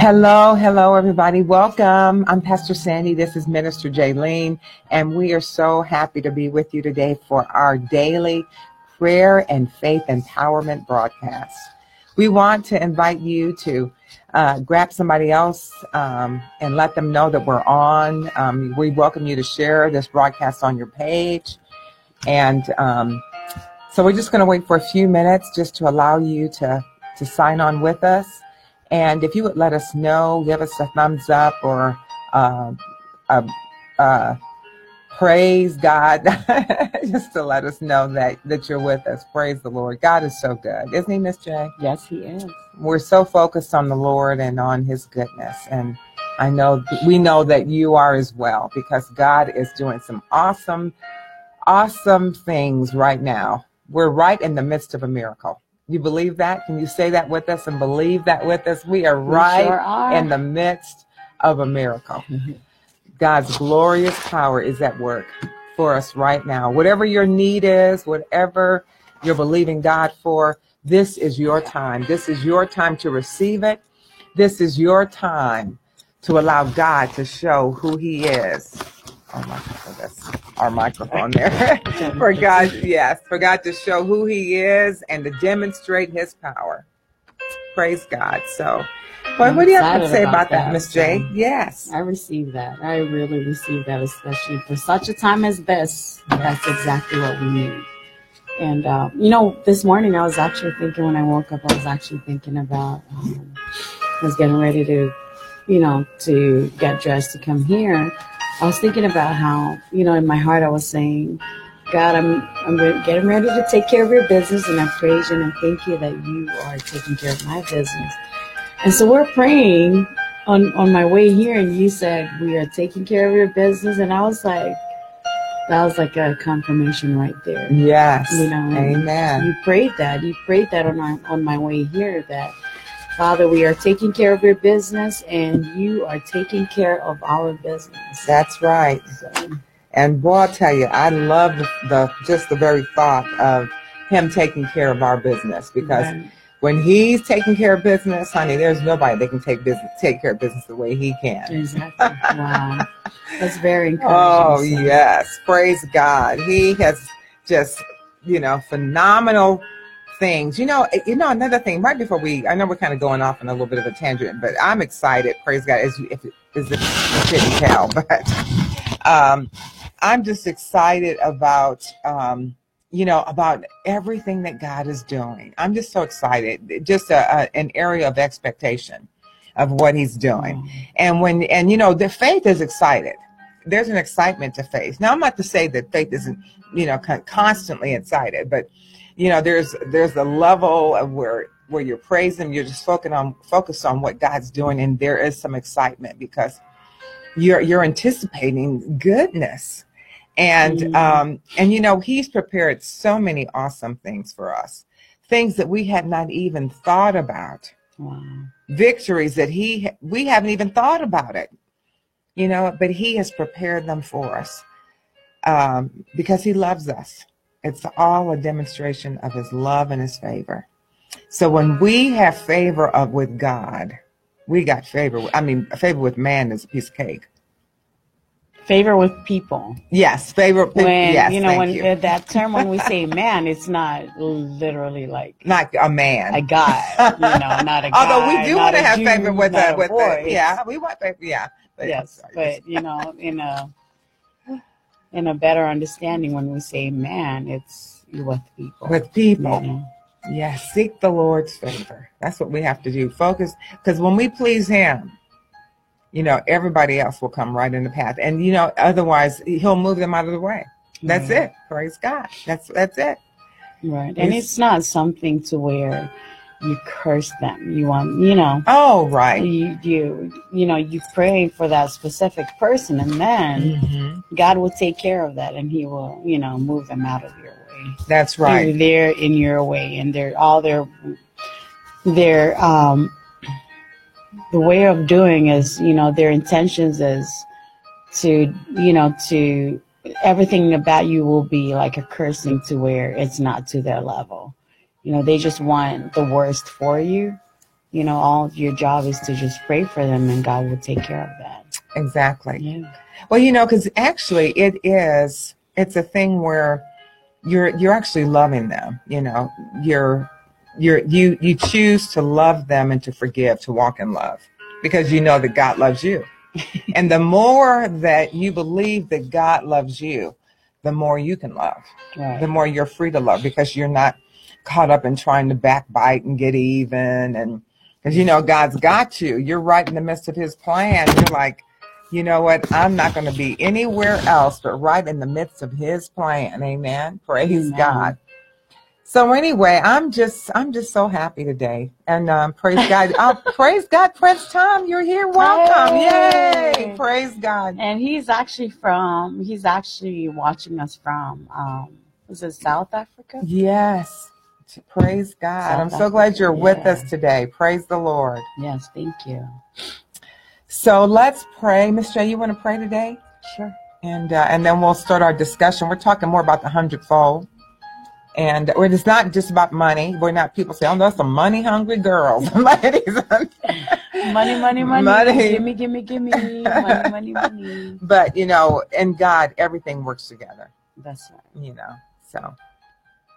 Hello, hello, everybody. Welcome. I'm Pastor Sandy. This is Minister Jaylene, and we are so happy to be with you today for our daily prayer and faith empowerment broadcast. We want to invite you to uh, grab somebody else um, and let them know that we're on. Um, we welcome you to share this broadcast on your page. And um, so we're just going to wait for a few minutes just to allow you to, to sign on with us. And if you would let us know, give us a thumbs up or uh, a, a praise God, just to let us know that, that you're with us. Praise the Lord. God is so good. Isn't he, Miss J? Yes, he is. We're so focused on the Lord and on his goodness. And I know we know that you are as well because God is doing some awesome, awesome things right now. We're right in the midst of a miracle. You believe that? Can you say that with us and believe that with us? We are right sure are. in the midst of a miracle. Mm-hmm. God's glorious power is at work for us right now. Whatever your need is, whatever you're believing God for, this is your time. This is your time to receive it. This is your time to allow God to show who He is. Oh my god, that's our microphone there. for God, yes, for God to show who He is and to demonstrate His power. Praise God. So, well, what do you have to say about about that, Miss J? so- Yes. I receive that. I really receive that, especially for such a time as this. That's exactly what we need. And uh, you know, this morning I was actually thinking when I woke up, I was actually thinking about. Um, I was getting ready to, you know, to get dressed to come here. I was thinking about how, you know, in my heart I was saying, God, I'm I'm getting ready to take care of your business, and I praise you and I thank you that you are taking care of my business. And so we're praying on on my way here, and you said we are taking care of your business, and I was like, that was like a confirmation right there. Yes. You know, Amen. You prayed that. You prayed that on my on my way here. That Father, we are taking care of your business, and you are taking care of our business. That's right. So, And boy, I'll tell you, I love the, the just the very thought of him taking care of our business because right. when he's taking care of business, honey, there's nobody that can take business take care of business the way he can. exactly. Wow, that's very encouraging. Oh So, yes, praise God. He has just you know phenomenal things. You know, you know another thing. Right before we, I know we're kind of going off on a little bit of a tangent, but I'm excited. Praise God, as you if as if you couldn't tell, but um, I'm just excited about. Um, you know about everything that God is doing. I'm just so excited. Just a, a, an area of expectation of what He's doing and when and you know the faith is excited there's an excitement to faith now i'm not to say that faith isn't you know constantly excited but you know there's there's a level of where where you're praising you're just focused on focused on what god's doing and there is some excitement because you're you're anticipating goodness and Mhm. um and you know he's prepared so many awesome things for us things that we had not even thought about Wow. victories that he we haven't even thought about it you know but he has prepared them for us um, because he loves us it's all a demonstration of his love and his favor so when we have favor of with god we got favor i mean favor with man is a piece of cake Favor with people. yes favor When yes you know when you. uh, that term when we say man, it's not literally like not a man a guy, you know, not a guy. although we do want to have Jew, favor with not a with boy. yeah we want favor yeah but, yes, but you know, in a in a better understanding, when we say man, it's with people. with people know. Yes, seek the Lord's favor. That's what we have to do. Focus, because when we please Him, you know, everybody else will come right in the path, and you know, otherwise He'll move them out of the way. That's it. Praise God. That's that's it. Right, and It's- it's not something to where you curse them. You want, you know, Oh, right. you you you know, you pray for that specific person, and then Mhm. God will take care of that, and He will, you know, move them out of your way. That's right. They're there in your way, and they're all their their um the way of doing is, you know, their intentions is to, you know, to everything about you will be like a cursing to where it's not to their level. You know, they just want the worst for you. you know, all your job is to just pray for them and God will take care of that. Exactly. Yeah. Well, you know, because actually it is, it's a thing where you're, you're actually loving them, you know, you're, you're, you, you choose to love them and to forgive, to walk in love because you know that God loves you. and the more that you believe that God loves you, the more you can love, Right. the more you're free to love because you're not caught up in trying to backbite and get even. And because you know God's got you, you're right in the midst of His plan. You're like, you know what? I'm not going to be anywhere else but right in the midst of His plan. Amen. Praise Amen. God. So anyway, I'm just I'm just so happy today, and um, praise God. Oh, praise God, Prince Tom, you're here. Welcome, Hey. yay! Praise God. And he's actually from, he's actually watching us from, um, was it South Africa? Yes, praise God. South I'm so glad you're with us today. Praise the Lord. Yes, thank you. So let's pray, Miss J. You want to pray today, Sure. and uh, and then we'll start our discussion. We're talking more about the hundredfold. And it's not just about money. We're not people say, "Oh, those some money hungry girls." Money, money, money. Money. Gimme, gimme, gimme. money, money, money. but you know, in God, everything works together. That's right. You know, so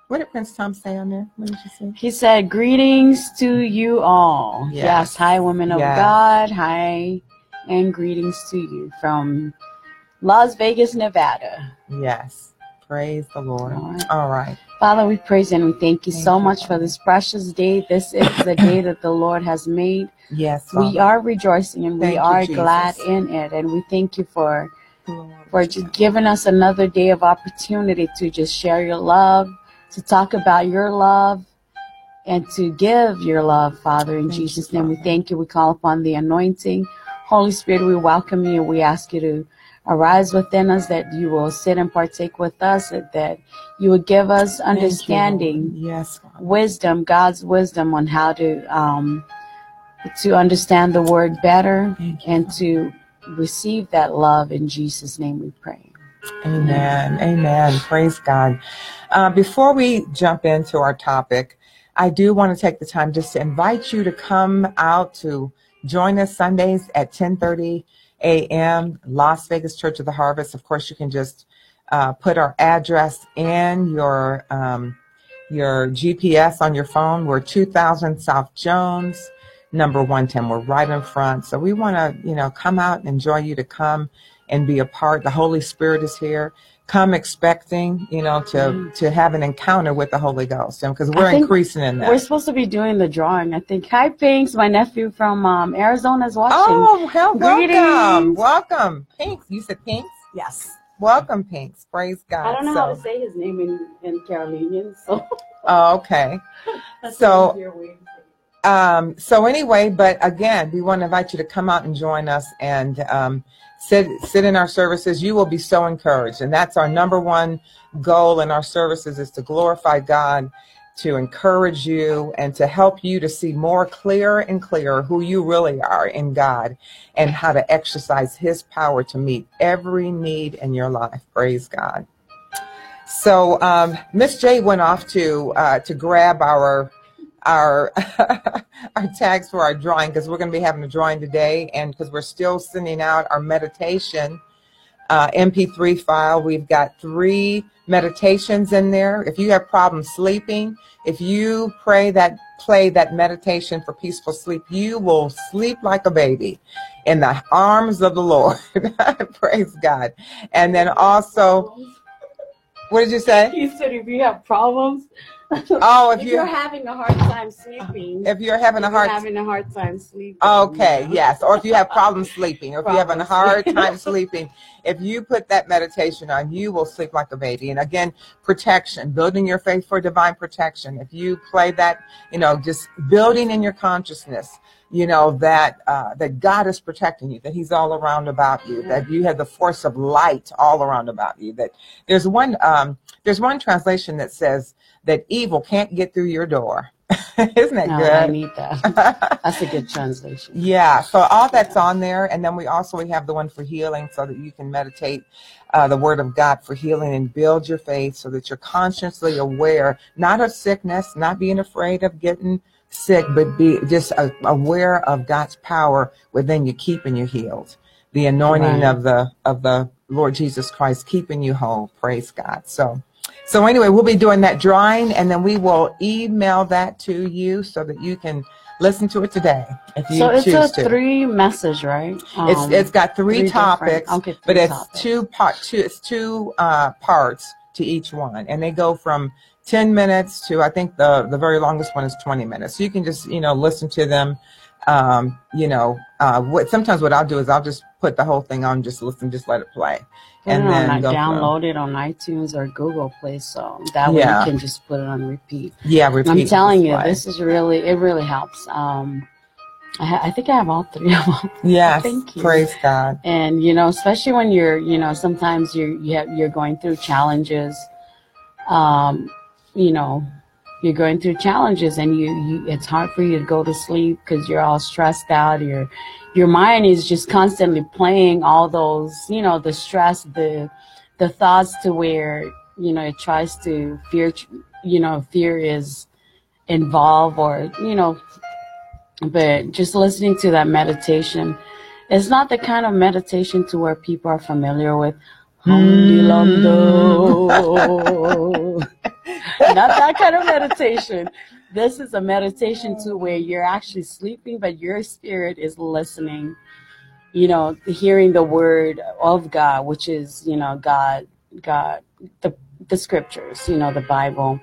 what did Prince Tom say on there? What did you say? He said, Greetings to you all. Yes. Yes, hi, women of Yes. God. Hi, and greetings to you from Las Vegas, Nevada. Yes, praise the Lord. All right. All right. Father, we praise and we thank you Thank so you, much for this precious day. This is the day that the Lord has made. Yes, We are rejoicing and Thank we are Jesus. glad in it. And we thank you for, Glory for just giving us another day of opportunity to just share your love, to talk about your love, and to give your love, Father. In Thank you, Jesus' name, we thank you. We call upon the anointing. Holy Spirit, we welcome you. We ask you to arise within us, that you will sit and partake with us, that, you will give us you, understanding Yes, Father. wisdom, God's wisdom on how to um, to understand the word better you, and to receive that love. In Jesus' name, we pray. Amen. Amen. Praise God. Uh, before we jump into our topic, I do want to take the time just to invite you to come out to join us Sundays at 10:30 a.m. Las Vegas Church of the Harvest. Of course, you can just uh, put our address in your um, your GPS on your phone. We're 2000 South Jones, number 110. We're right in front. So we want to, you know, come out and enjoy you to come and be a part. The Holy Spirit is here. Come expecting, you know, to to have an encounter with the Holy Ghost, because we're increasing in that. We're supposed to be doing the drawing. I think. Hi, Pinks. My nephew from um, Arizona is watching. Oh, hell, welcome, Greetings. welcome, Pinks. You said Pinks. yes. Welcome, Pinks. Praise God. I don't know how to So- say his name in, in Carolinian, so Oh, okay. that's So- Um, so anyway, but again, we want to invite you to come out and join us and um, sit sit in our services. You will be so encouraged, and that's our number one goal in our services is to glorify God, to encourage you, and to help you to see more clear and clearer who you really are in God, and how to exercise His power to meet every need in your life. Praise God. So um, Miss J went off to uh, to grab our our our tags for our drawing because we're going to be having a drawing today, and because we're still sending out our meditation uh, MP3 file. We've got three meditations in there. If you have problems sleeping, if you pray that play that meditation for peaceful sleep, you will sleep like a baby in the arms of the Lord. Praise God. And then also, what did you say? He said, if you have problems, Oh, if if you you're having a hard time sleeping, if you're having a if you're hard having a hard time sleeping. Okay, yes. Or if you have problems sleeping, or if you're having a hard time sleeping, if you put that meditation on, you will sleep like a baby. And again, protection, building your faith for divine protection. If you play that, you know, just building in your consciousness, you know, that uh, that God is protecting you, that He's all around about you, that you have the force of light all around about you. That there's one um, there's one translation that says that evil can't get through your door. Isn't that No, good? I need that. That's a good translation. Yeah, so all that's on there, and then we also we have the one for healing, so that you can meditate uh, the Word of God for healing and build your faith, so that you're consciously aware, not of sickness, not being afraid of getting sick, but be just uh, aware of God's power within you, keeping you healed. The anointing Right. of the of the Lord Jesus Christ keeping you whole. Praise God. So, so anyway, we'll be doing that drawing, and then we will email that to you so that you can listen to it today if you So it's choose a to. three message, right? It's Um, it's got three, three topics, okay, but it's topics. two part two. It's two uh, parts to each one, and they go from ten minutes to I think the the very longest one is twenty minutes. So you can just you know listen to them. Um, you know, uh, what sometimes what I'll do is I'll just put the whole thing on, just listen, just let it play, and then through. download it on iTunes or Google Play, so that way Yeah. you can just put it on repeat. Yeah, repeat. I'm telling you, this is really it. Really helps. Um, I, ha- I think I have all three of them. Yes, Thank you. praise God. and you know especially when you're you know sometimes you're you have, you're going through challenges um you know you're going through challenges and you, you it's hard for you to go to sleep because you're all stressed out. Your your mind is just constantly playing all those you know the stress the the thoughts to where you know it tries to fear you know fear is involved or you know but just listening to that meditation it's not the kind of meditation to where people are familiar with. Mm. Hamdilando. not that kind of meditation. This is a meditation to where you're actually sleeping but your spirit is listening you know hearing the word of god which is you know god god the the scriptures you know the bible.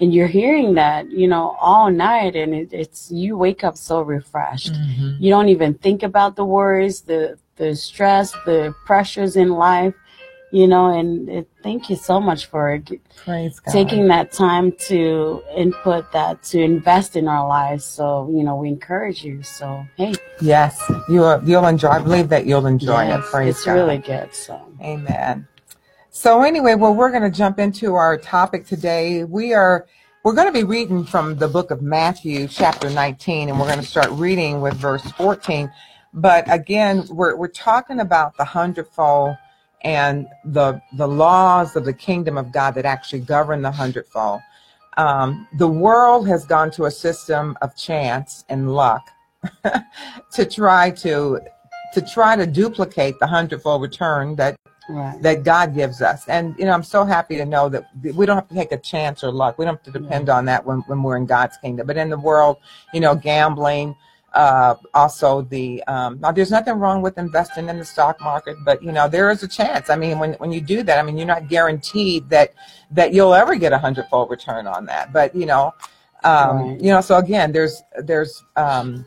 And you're hearing that you know all night and it, it's you wake up so refreshed. Mhm. you don't even think about the worries the the stress the pressures in life you know and it, thank you so much for g- Praise God. taking that time to input that to invest in our lives so you know we encourage you so hey yes, you'll you'll enjoy. I believe that you'll enjoy it. yes, Praise it's God. really good so Amen. So anyway, well, we're going to jump into our topic today. We are we're going to be reading from the book of Matthew, chapter 19, and we're going to start reading with verse 14. But again, we're we're talking about the hundredfold and the the laws of the kingdom of God that actually govern the hundredfold. Um, the world has gone to a system of chance and luck to try to to try to duplicate the hundredfold return that right that God gives us. And you know, I'm so happy to know that we don't have to take a chance or luck. We don't have to depend on that when, when we're in God's kingdom. But in the world, you know, gambling, uh, also the um, now there's nothing wrong with investing in the stock market, but you know, there is a chance. I mean, when when you do that, I mean, you're not guaranteed that that you'll ever get a hundredfold return on that. But you know, um, Right. you know, so again, there's there's um,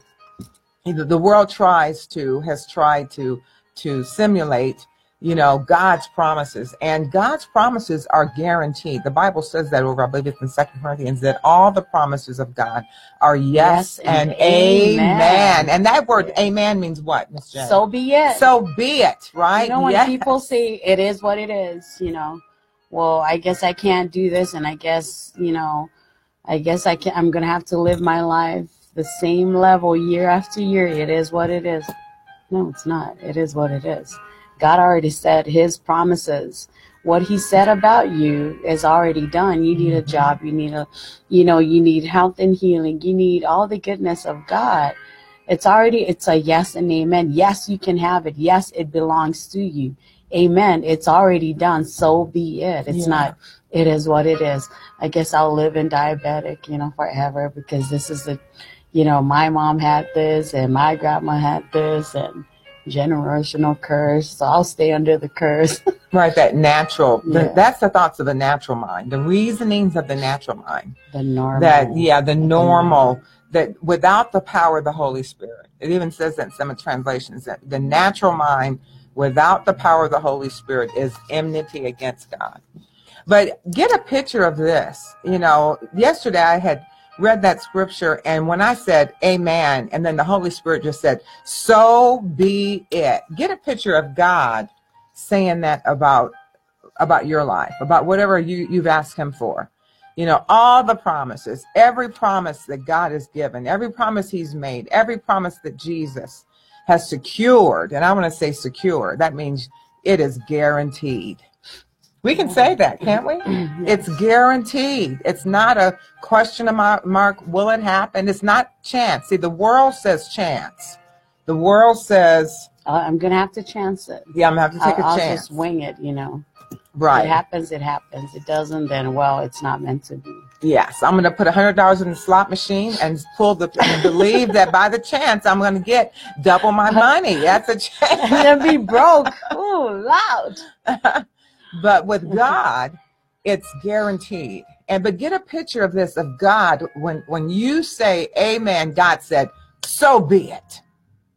the the world tries to has tried to to simulate you know god's promises and god's promises are guaranteed the bible says that over i believe it's in second corinthians that all the promises of god are yes, Yes and amen. amen. and that word amen means what miss Jen? so be it so be it right You know, when Yes. people say it is what it is, you know, well, I guess I can't do this, and I guess, you know, I guess I can. I'm gonna have to live my life the same level year after year. It is what it is. No, it's not. It is what it is. God already said His promises. What He said about you is already done. You need a Mhm. job. You need a, you know, you need health and healing. You need all the goodness of God. It's already. It's a yes and amen. Yes, you can have it. Yes, it belongs to you. Amen. It's already done. So be it. It's Yeah. not. It is what it is. I guess I'll live in diabetic, you know, forever because this is the, you know, my mom had this and my grandma had this and generational curse. So I'll stay under the curse. right that natural the- Yeah. that's the thoughts of the natural mind the reasonings of the natural mind the normal. that yeah the normal normal. that without the power of the holy spirit it even says that in some translations that the natural mind without the power of the holy spirit is enmity against god but get a picture of this you know yesterday i had read that scripture and when i said amen and then the holy spirit just said so be it get a picture of god saying that about about your life about whatever you you've asked him for you know, all the promises, every promise that God has given, every promise He's made, every promise that Jesus has secured, and I want to say secure, that means it is guaranteed. We can say that, can't we? It's guaranteed. It's not a question of mark. Will it happen? It's not chance. See, the world says chance. The world says, Uh, I'm gonna have to chance it. yeah, I'm gonna have to take I'll, a I'll chance. just wing it. You know, If it happens, it happens. It doesn't, then well, it's not meant to be. Yes. I'm gonna put a hundred dollars in the slot machine and pull the and believe that by the chance I'm gonna get double my money. That's a chance. and then be broke. Ooh, loud. but with God, it's guaranteed. And but get a picture of this of God when when you say amen, God said, so be it.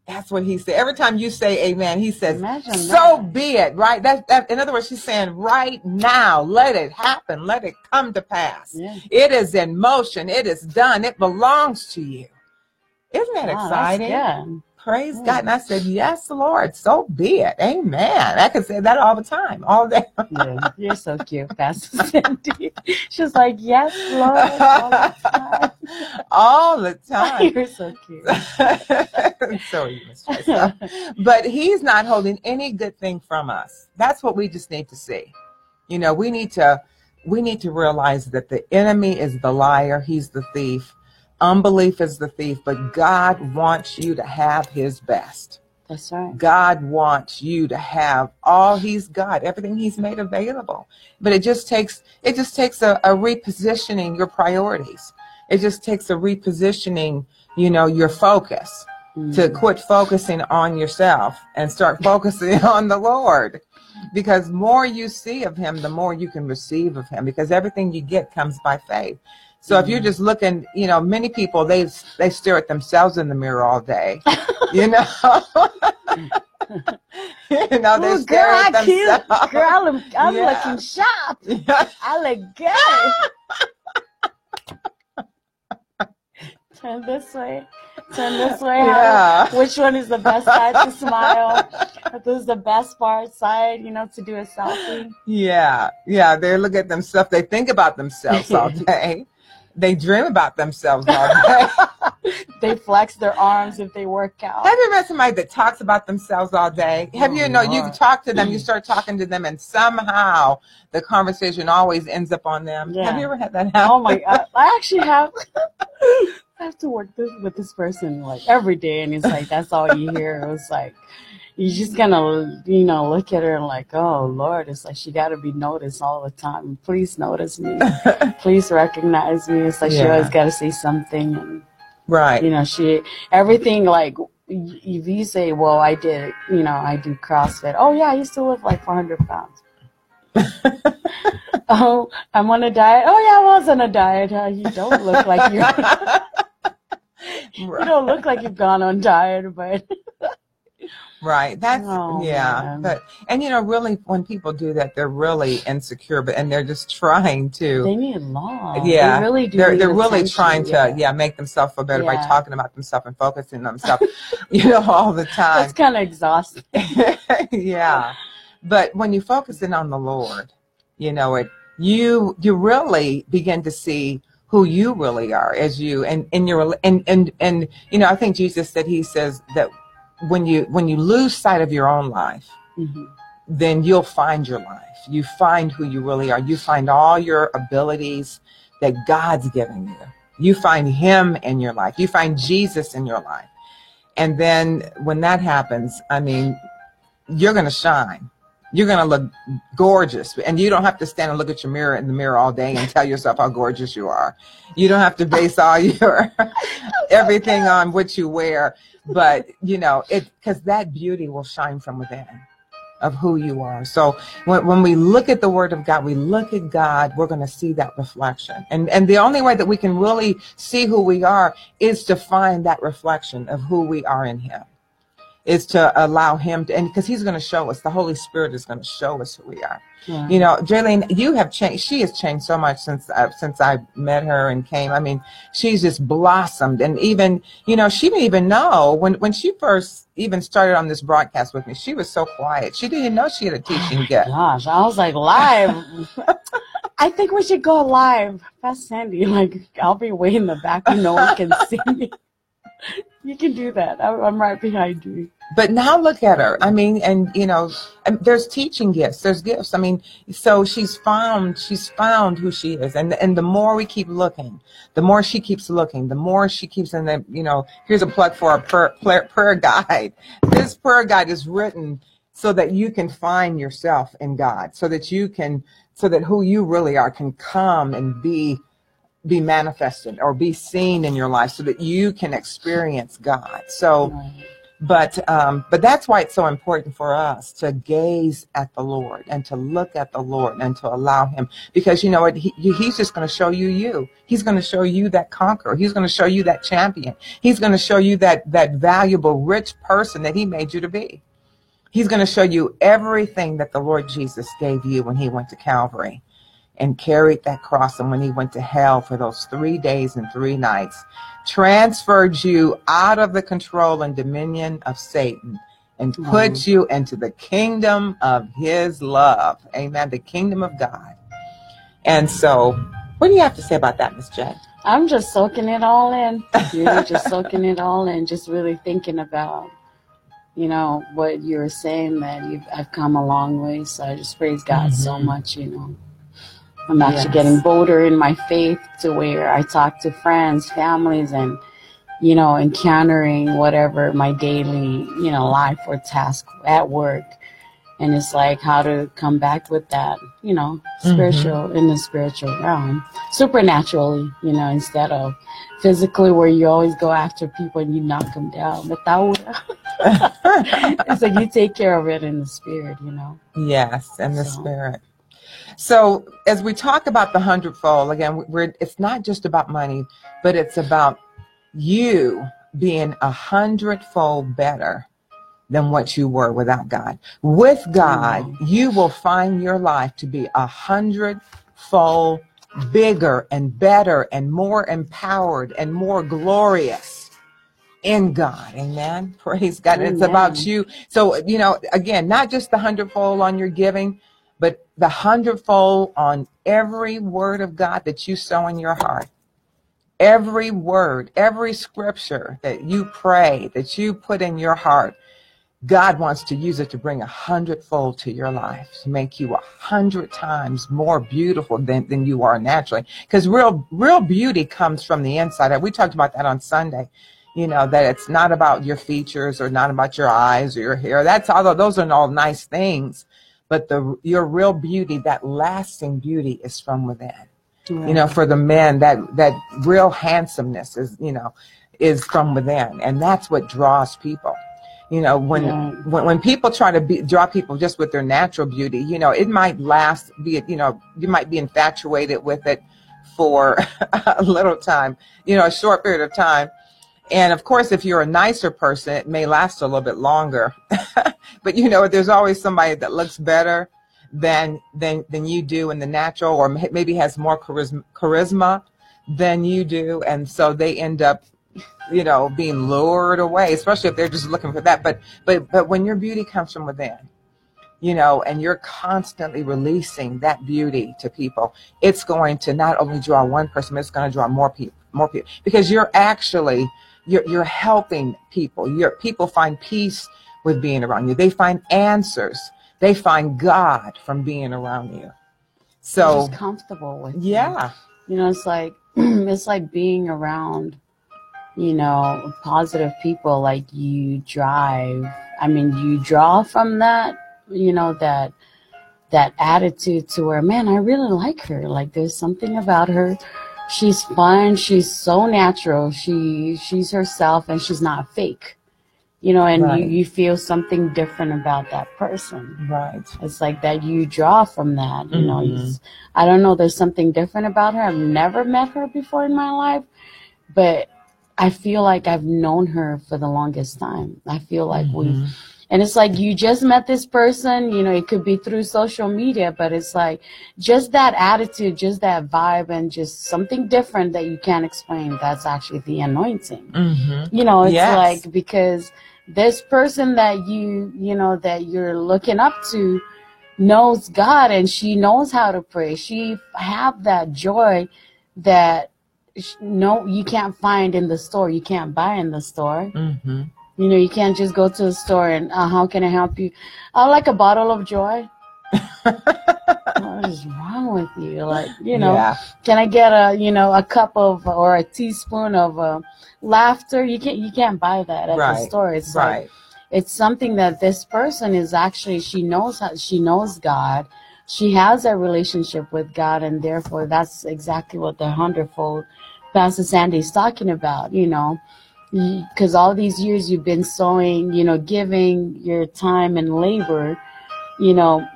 That's what he said. Every time you say amen, he says, Imagine so that. be it, right? That, that in other words, he's saying right now, let it happen, let it come to pass. Yeah. It is in motion, it is done, it belongs to you. Isn't that Wow, exciting? Praise Mm. God. And I said, Yes, Lord, so be it. Amen. I could say that all the time, all day. Yeah, you're so cute, Pastor Sandy. She's like, yes, Lord. all the time. all the time. You're so cute. Sorry, Miss Teresa. But he's not holding any good thing from us. That's what we just need to see. You know, we need to we need to realize that the enemy is the liar, he's the thief. Unbelief is the thief, but God wants you to have his best. That's right. God wants you to have all he's got, everything he's made available. But it just takes it just takes a, a repositioning your priorities. It just takes a repositioning, you know, your focus to Mm. quit focusing on yourself and start focusing on the Lord. Because more you see of him, the more you can receive of him because everything you get comes by faith. So if you're Mhm. just looking, you know, many people they they stare at themselves in the mirror all day. you know. you know, they Ooh, girl, at I cute. themselves. Girl, I'm, I'm Yeah. looking sharp. Yeah. I look good. Turn this way. Turn this way. Yeah. Which one is the best side to smile? This is the best part side, you know, to do a selfie. Yeah, yeah. They look at themselves. They think about themselves all day. They dream about themselves all day. They flex their arms if they work out. Have you met somebody that talks about themselves all day? Have Oh, you know you talk to them, you start talking to them, and somehow the conversation always ends up on them. Yeah. Have you ever had that happen? Oh my god! I actually have. I have to work this, with this person like every day, and it's like that's all you hear. It was like you just gonna you know look at her and like, oh Lord, it's like she got to be noticed all the time. Please notice me. Please recognize me. It's like she always got to say something, and right. you know she everything like. If you say, "Well, I did," you know, I do CrossFit. Oh yeah, I used to lift like 400 pounds. oh, I'm on a diet. Oh yeah, I was on a diet. Uh, you don't look like you're. you don't look like you've gone on diet, but Right. That's Oh, yeah. man. But and you know, really when people do that, they're really insecure, but and they're just trying to they need love. Yeah, they really do. they're they're really trying to yeah. make themselves feel better by talking about themselves and focusing on themselves, you know, all the time. That's kind of exhausting. yeah. But when you focus in on the Lord, you know it you you really begin to see who you really are as you and in your and and and you know I think Jesus said he says that when you when you lose sight of your own life Mhm. then you'll find your life. You find who you really are. You find all your abilities that God's given you. You find Him in your life. You find Jesus in your life. And then when that happens, I mean, you're going to shine. You're going to look gorgeous. And you don't have to stand and look at your mirror in the mirror all day and tell yourself how gorgeous you are. You don't have to base all your everything on what you wear. But, you know, it because that beauty will shine from within of who you are. So when, when we look at the word of God, we look at God, we're going to see that reflection. And, and the only way that we can really see who we are is to find that reflection of who we are in him. Is to allow him to, and because he's going to show us, the Holy Spirit is going to show us who we are. Yeah. You know, Jaylene, you have changed. She has changed so much since uh, since I met her and came. I mean, she's just blossomed, and even you know, she didn't even know when when she first even started on this broadcast with me. She was so quiet. She didn't even know she had a teaching gift. Gosh, I was like live. I think we should go live. That's Sandy. Like I'll be way in the back. where No one can see me. You can do that. I'm, right behind you. But now look at her. I mean, and you know, there's teaching gifts. There's gifts. I mean, so she's found she's found who she is, and and the more we keep looking, the more she keeps looking, the more she keeps in the you know. Here's a plug for our prayer, prayer guide. This prayer guide is written so that you can find yourself in God, so that you can, so that who you really are can come and be be manifested or be seen in your life so that you can experience God. So but um, but that's why it's so important for us to gaze at the Lord and to look at the Lord and to allow Him because you know what he, He's just going to show you you. He's going to show you that conqueror. He's going to show you that champion. He's going to show you that that valuable, rich person that He made you to be. He's going to show you everything that the Lord Jesus gave you when He went to Calvary and carried that cross and when He went to hell for those three days and three nights transferred you out of the control and dominion of Satan and put mm. you into the kingdom of his love. Amen. The kingdom of God. And so, what do you have to say about that, Miss J? I'm just soaking it all in. Really just soaking it all in, just really thinking about, you know, what you were saying that you've I've come a long way. So I just praise God mm-hmm. so much, you know. I'm actually yes. getting bolder in my faith to where I talk to friends, families, and you know, encountering whatever my daily, you know, life or task at work. And it's like how to come back with that, you know, spiritual mm-hmm. in the spiritual realm, supernaturally, you know, instead of physically where you always go after people and you knock them down. But that it's like you take care of it in the spirit, you know. Yes, in the so. spirit. So as we talk about the hundredfold, again, we're, it's not just about money, but it's about you being a hundredfold better than what you were without God. With God, you will find your life to be a hundredfold bigger and better and more empowered and more glorious in God. Amen. Praise God. Amen. It's about you. So, you know, again, not just the hundredfold on your giving, the hundredfold on every word of God that you sow in your heart. Every word, every scripture that you pray, that you put in your heart, God wants to use it to bring a hundredfold to your life, to make you a hundred times more beautiful than, than you are naturally. Because real, real beauty comes from the inside. We talked about that on Sunday. You know, that it's not about your features or not about your eyes or your hair. That's all, those are all nice things but the your real beauty, that lasting beauty, is from within. Right. You know, for the men, that that real handsomeness is you know is from within, and that's what draws people. You know, when yeah. when, when people try to be, draw people just with their natural beauty, you know, it might last. Be you know, you might be infatuated with it for a little time, you know, a short period of time, and of course, if you're a nicer person, it may last a little bit longer. but you know, there's always somebody that looks better than than than you do in the natural, or maybe has more charisma, charisma than you do, and so they end up, you know, being lured away. Especially if they're just looking for that. But but but when your beauty comes from within, you know, and you're constantly releasing that beauty to people, it's going to not only draw one person, but it's going to draw more people, more people, because you're actually you're, you're helping people. Your people find peace with being around you. They find answers. They find God from being around you. So just comfortable with yeah. You. you know, it's like it's like being around, you know, positive people. Like you drive. I mean, you draw from that. You know that that attitude to where, man, I really like her. Like there's something about her she's fun she's so natural she she's herself and she's not fake you know and right. you, you feel something different about that person right it's like that you draw from that you mm-hmm. know i don't know there's something different about her i've never met her before in my life but i feel like i've known her for the longest time i feel like mm-hmm. we and it's like you just met this person, you know, it could be through social media, but it's like just that attitude, just that vibe, and just something different that you can't explain. That's actually the anointing. Mm-hmm. You know, it's yes. like because this person that you, you know, that you're looking up to knows God and she knows how to pray. She have that joy that no, you can't find in the store. You can't buy in the store. Mm-hmm. You know, you can't just go to the store and uh, how can I help you? I like a bottle of joy. what is wrong with you? Like, you know, yeah. can I get a you know a cup of or a teaspoon of uh, laughter? You can't you can't buy that at the store. It's like Right. it's something that this person is actually she knows how she knows God. She has a relationship with God, and therefore that's exactly what the hundredfold Pastor Sandy's talking about. You know, because all these years you've been sowing, you know, giving your time and labor, you know,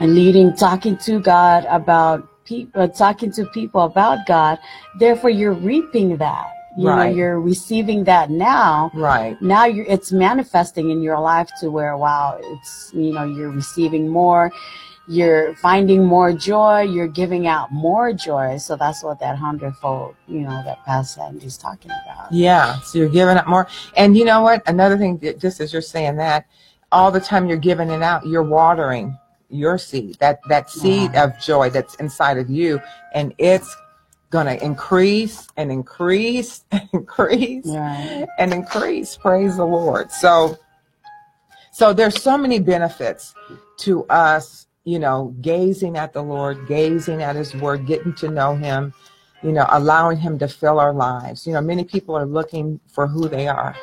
and leading, talking to God about people, uh, talking to people about God. Therefore, you're reaping that. You Right. know, you're receiving that now Right. now you're it's manifesting in your life to where wow it's you know you're receiving more you're finding more joy you're giving out more joy so that's what that hundredfold you know that pastor Sandy's talking about Yeah. So you're giving up more. And you know what? Another thing, just as you're saying that, all the time you're giving it out, you're watering your seed, that, that seed Wow. of joy that's inside of you. And it's going to increase and increase and increase and increase. Praise the Lord. So, so there's so many benefits to us, you know, gazing at the Lord, gazing at His Word, getting to know Him, you know, allowing Him to fill our lives. You know, many people are looking for who they are.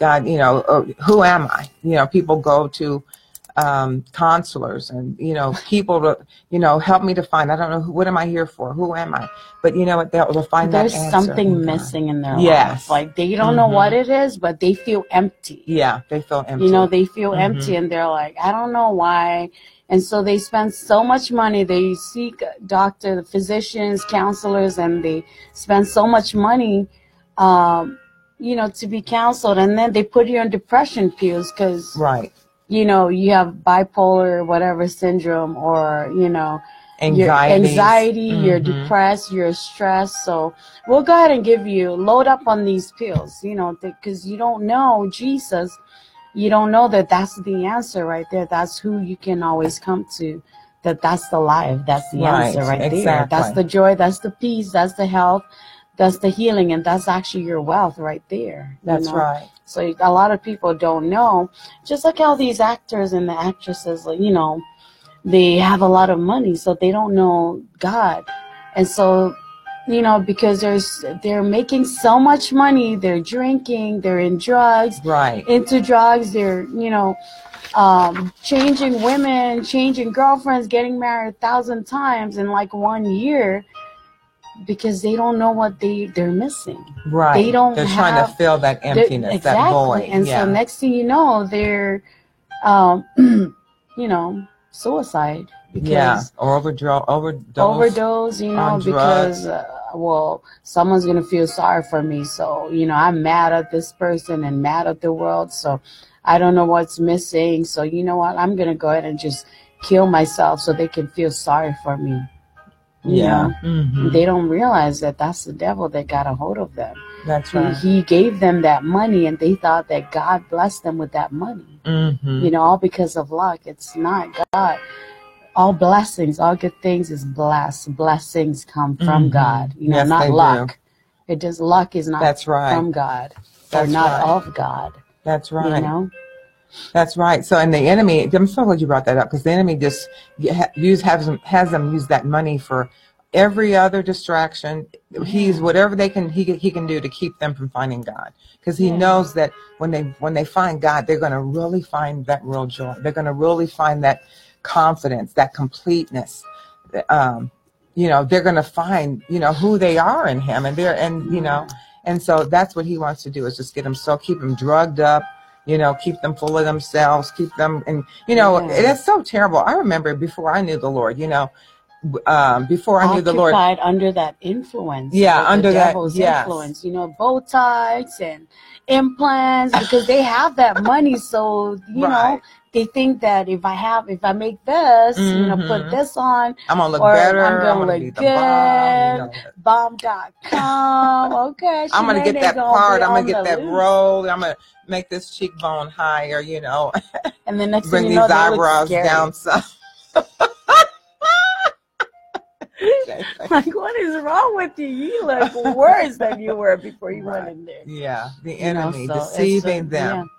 God, you know, uh, who am I? You know, people go to um, counselors and you know people to you know help me to find. I don't know who, what am I here for? Who am I? But you know what? They'll, they'll find there's that answer something in missing in their Yes. life like they don't know Mhm. what it is but they feel empty Yeah, they feel empty. you know they feel Mhm. empty and they're like i don't know why and so they spend so much money they seek doctor physicians counselors and they spend so much money um, you know to be counseled and then they put you on depression pills because right. you know you have bipolar whatever syndrome or you know your Anxiety. anxiety you're depressed you're stressed so we'll go ahead and give you load up on these pills you know because you don't know jesus you don't know that that's the answer right there that's who you can always come to that that's the life that's the Right, answer right there that's the joy that's the peace that's the health that's the healing and that's actually your wealth right there That's know? right. So a lot of people don't know. Just like how these actors and the actresses, you know, they have a lot of money, so they don't know God, and so, you know, because there's they're making so much money, they're drinking, they're in drugs, Right. into drugs, they're you know, um, changing women, changing girlfriends, getting married a thousand times in like one year. Because they don't know what they they're missing. Right. They don't They're trying to fill that emptiness, that void. And yeah. so next thing you know, they're, um, you know, suicide because yeah. Or overdose. Overdose. overdose. You know, because uh, well, someone's gonna feel sorry for me. So you know, I'm mad at this person and mad at the world. So I don't know what's missing. So you know what? I'm gonna go ahead and just kill myself so they can feel sorry for me. You Yeah. Mhm. They don't realize that that's the devil that got a hold of them. That's He, right. he gave them that money and they thought that God blessed them with that money. Mm-hmm. You know, all because of luck. It's not God. All blessings, all good things is blessed. Blessings come from Mhm. God. You know, Yes, not they do. luck. It just luck is not That's right. from God. That's or not right. of God. That's right. You know? That's right. So, and the enemy, I'm so glad you brought that up because the enemy just ha- use has them has them use that money for every other distraction. He's whatever they can he can- he can do to keep them from finding God because he Yeah. knows that when they when they find God, they're going to really find that real joy. They're going to really find that confidence, that completeness. Um, you know, they're going to find you know who they are in Him, and they're and you know. And so that's what he wants to do is just get them so keep them drugged up, you know, keep them full of themselves, keep them and you know, Yeah. it's so terrible. I remember before I knew the Lord, you know, um, before I knew the Lord, under that influence. Yeah, under that- yes. influence. You know, Botox and implants because they have that money. So you know, Right. They think that if I have, if I make this, you know, put mm-hmm. this on, I'm gonna look better. I'm gonna look be the bomb, you know. bomb.com. Okay, I'm gonna get that gonna part. I'm gonna get that roll. I'm gonna make this cheekbone higher. You know, and then next bring these know, look eyebrows down some. like, what is wrong with you? You look worse than you were before you Right. went in there. Yeah, the You know, enemy so deceiving them.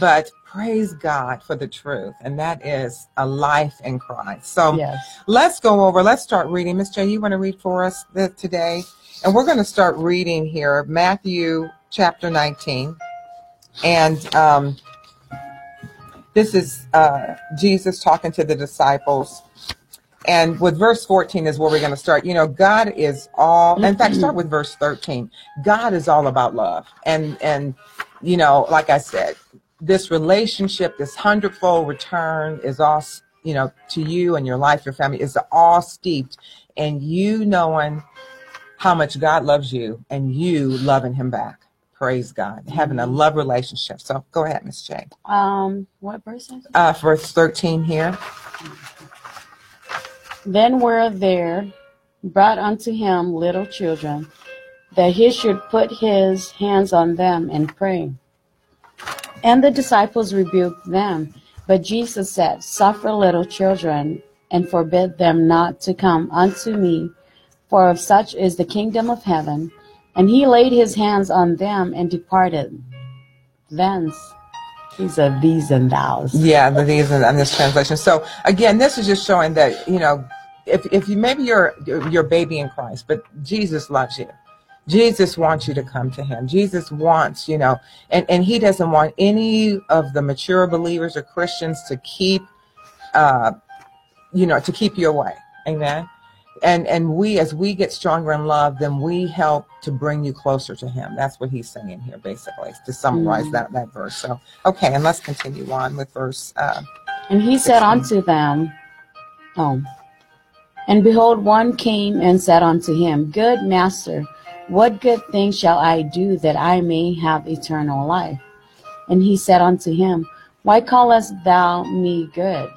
But praise God for the truth, and that is a life in Christ. So. Yes. let's go over. Let's start reading. Miss J, you want to read for us the, today? And we're going to start reading here, Matthew chapter 19, and um, this is uh, Jesus talking to the disciples. And with verse 14 is where we're going to start. You know, God is all, in fact, start with verse 13. God is all about love. And, and, you know, like I said, this relationship, this hundredfold return is all, you know, to you and your life, your family is all steeped in you knowing how much God loves you and you loving him back. Praise God. Having a love relationship. So go ahead, Miss J. Um, what verse is it? Uh, verse 13 here. Then were there brought unto him little children, that he should put his hands on them and pray. And the disciples rebuked them. But Jesus said, Suffer little children, and forbid them not to come unto me, for of such is the kingdom of heaven. And he laid his hands on them and departed. Thence, these are thees and thous. Yeah, the these and, in this translation. So again, this is just showing that you know, if if you maybe you're you're baby in Christ, but Jesus loves you. Jesus wants you to come to Him. Jesus wants you know, and and He doesn't want any of the mature believers or Christians to keep, uh, you know, to keep you away. Amen. And and we as we get stronger in love, then we help to bring you closer to Him. That's what He's saying here, basically, to summarize Mm. that that verse. So okay, and let's continue on with verse. Uh, And he said unto them, Oh. And behold, one came and said unto him, Good master, what good thing shall I do that I may have eternal life? And he said unto him, Why callest thou me good?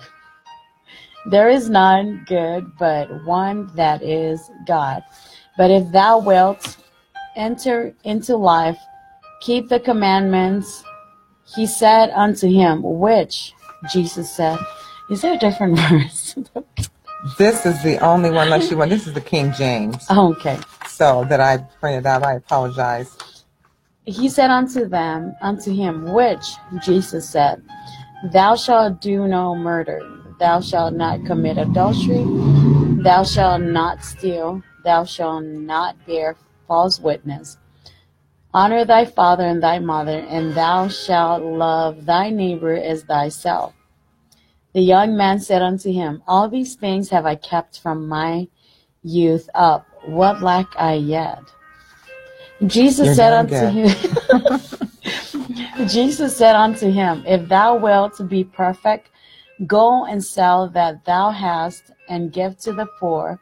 There is none good but one that is God. But if thou wilt enter into life, keep the commandments. He said unto him, Which? Jesus said, Is there a different verse? This is the only one, unless you want. This is the King James. Oh, okay. So that I printed out. I apologize. He said unto them, unto him, which Jesus said, Thou shalt do no murder, thou shalt not commit adultery, thou shalt not steal, thou shalt not bear false witness. Honor thy father and thy mother, and thou shalt love thy neighbor as thyself. The young man said unto him, All these things have I kept from my youth up. What lack I yet? Jesus You're said unto him, Jesus said unto him, If thou wilt be perfect, go and sell that thou hast, and give to the poor,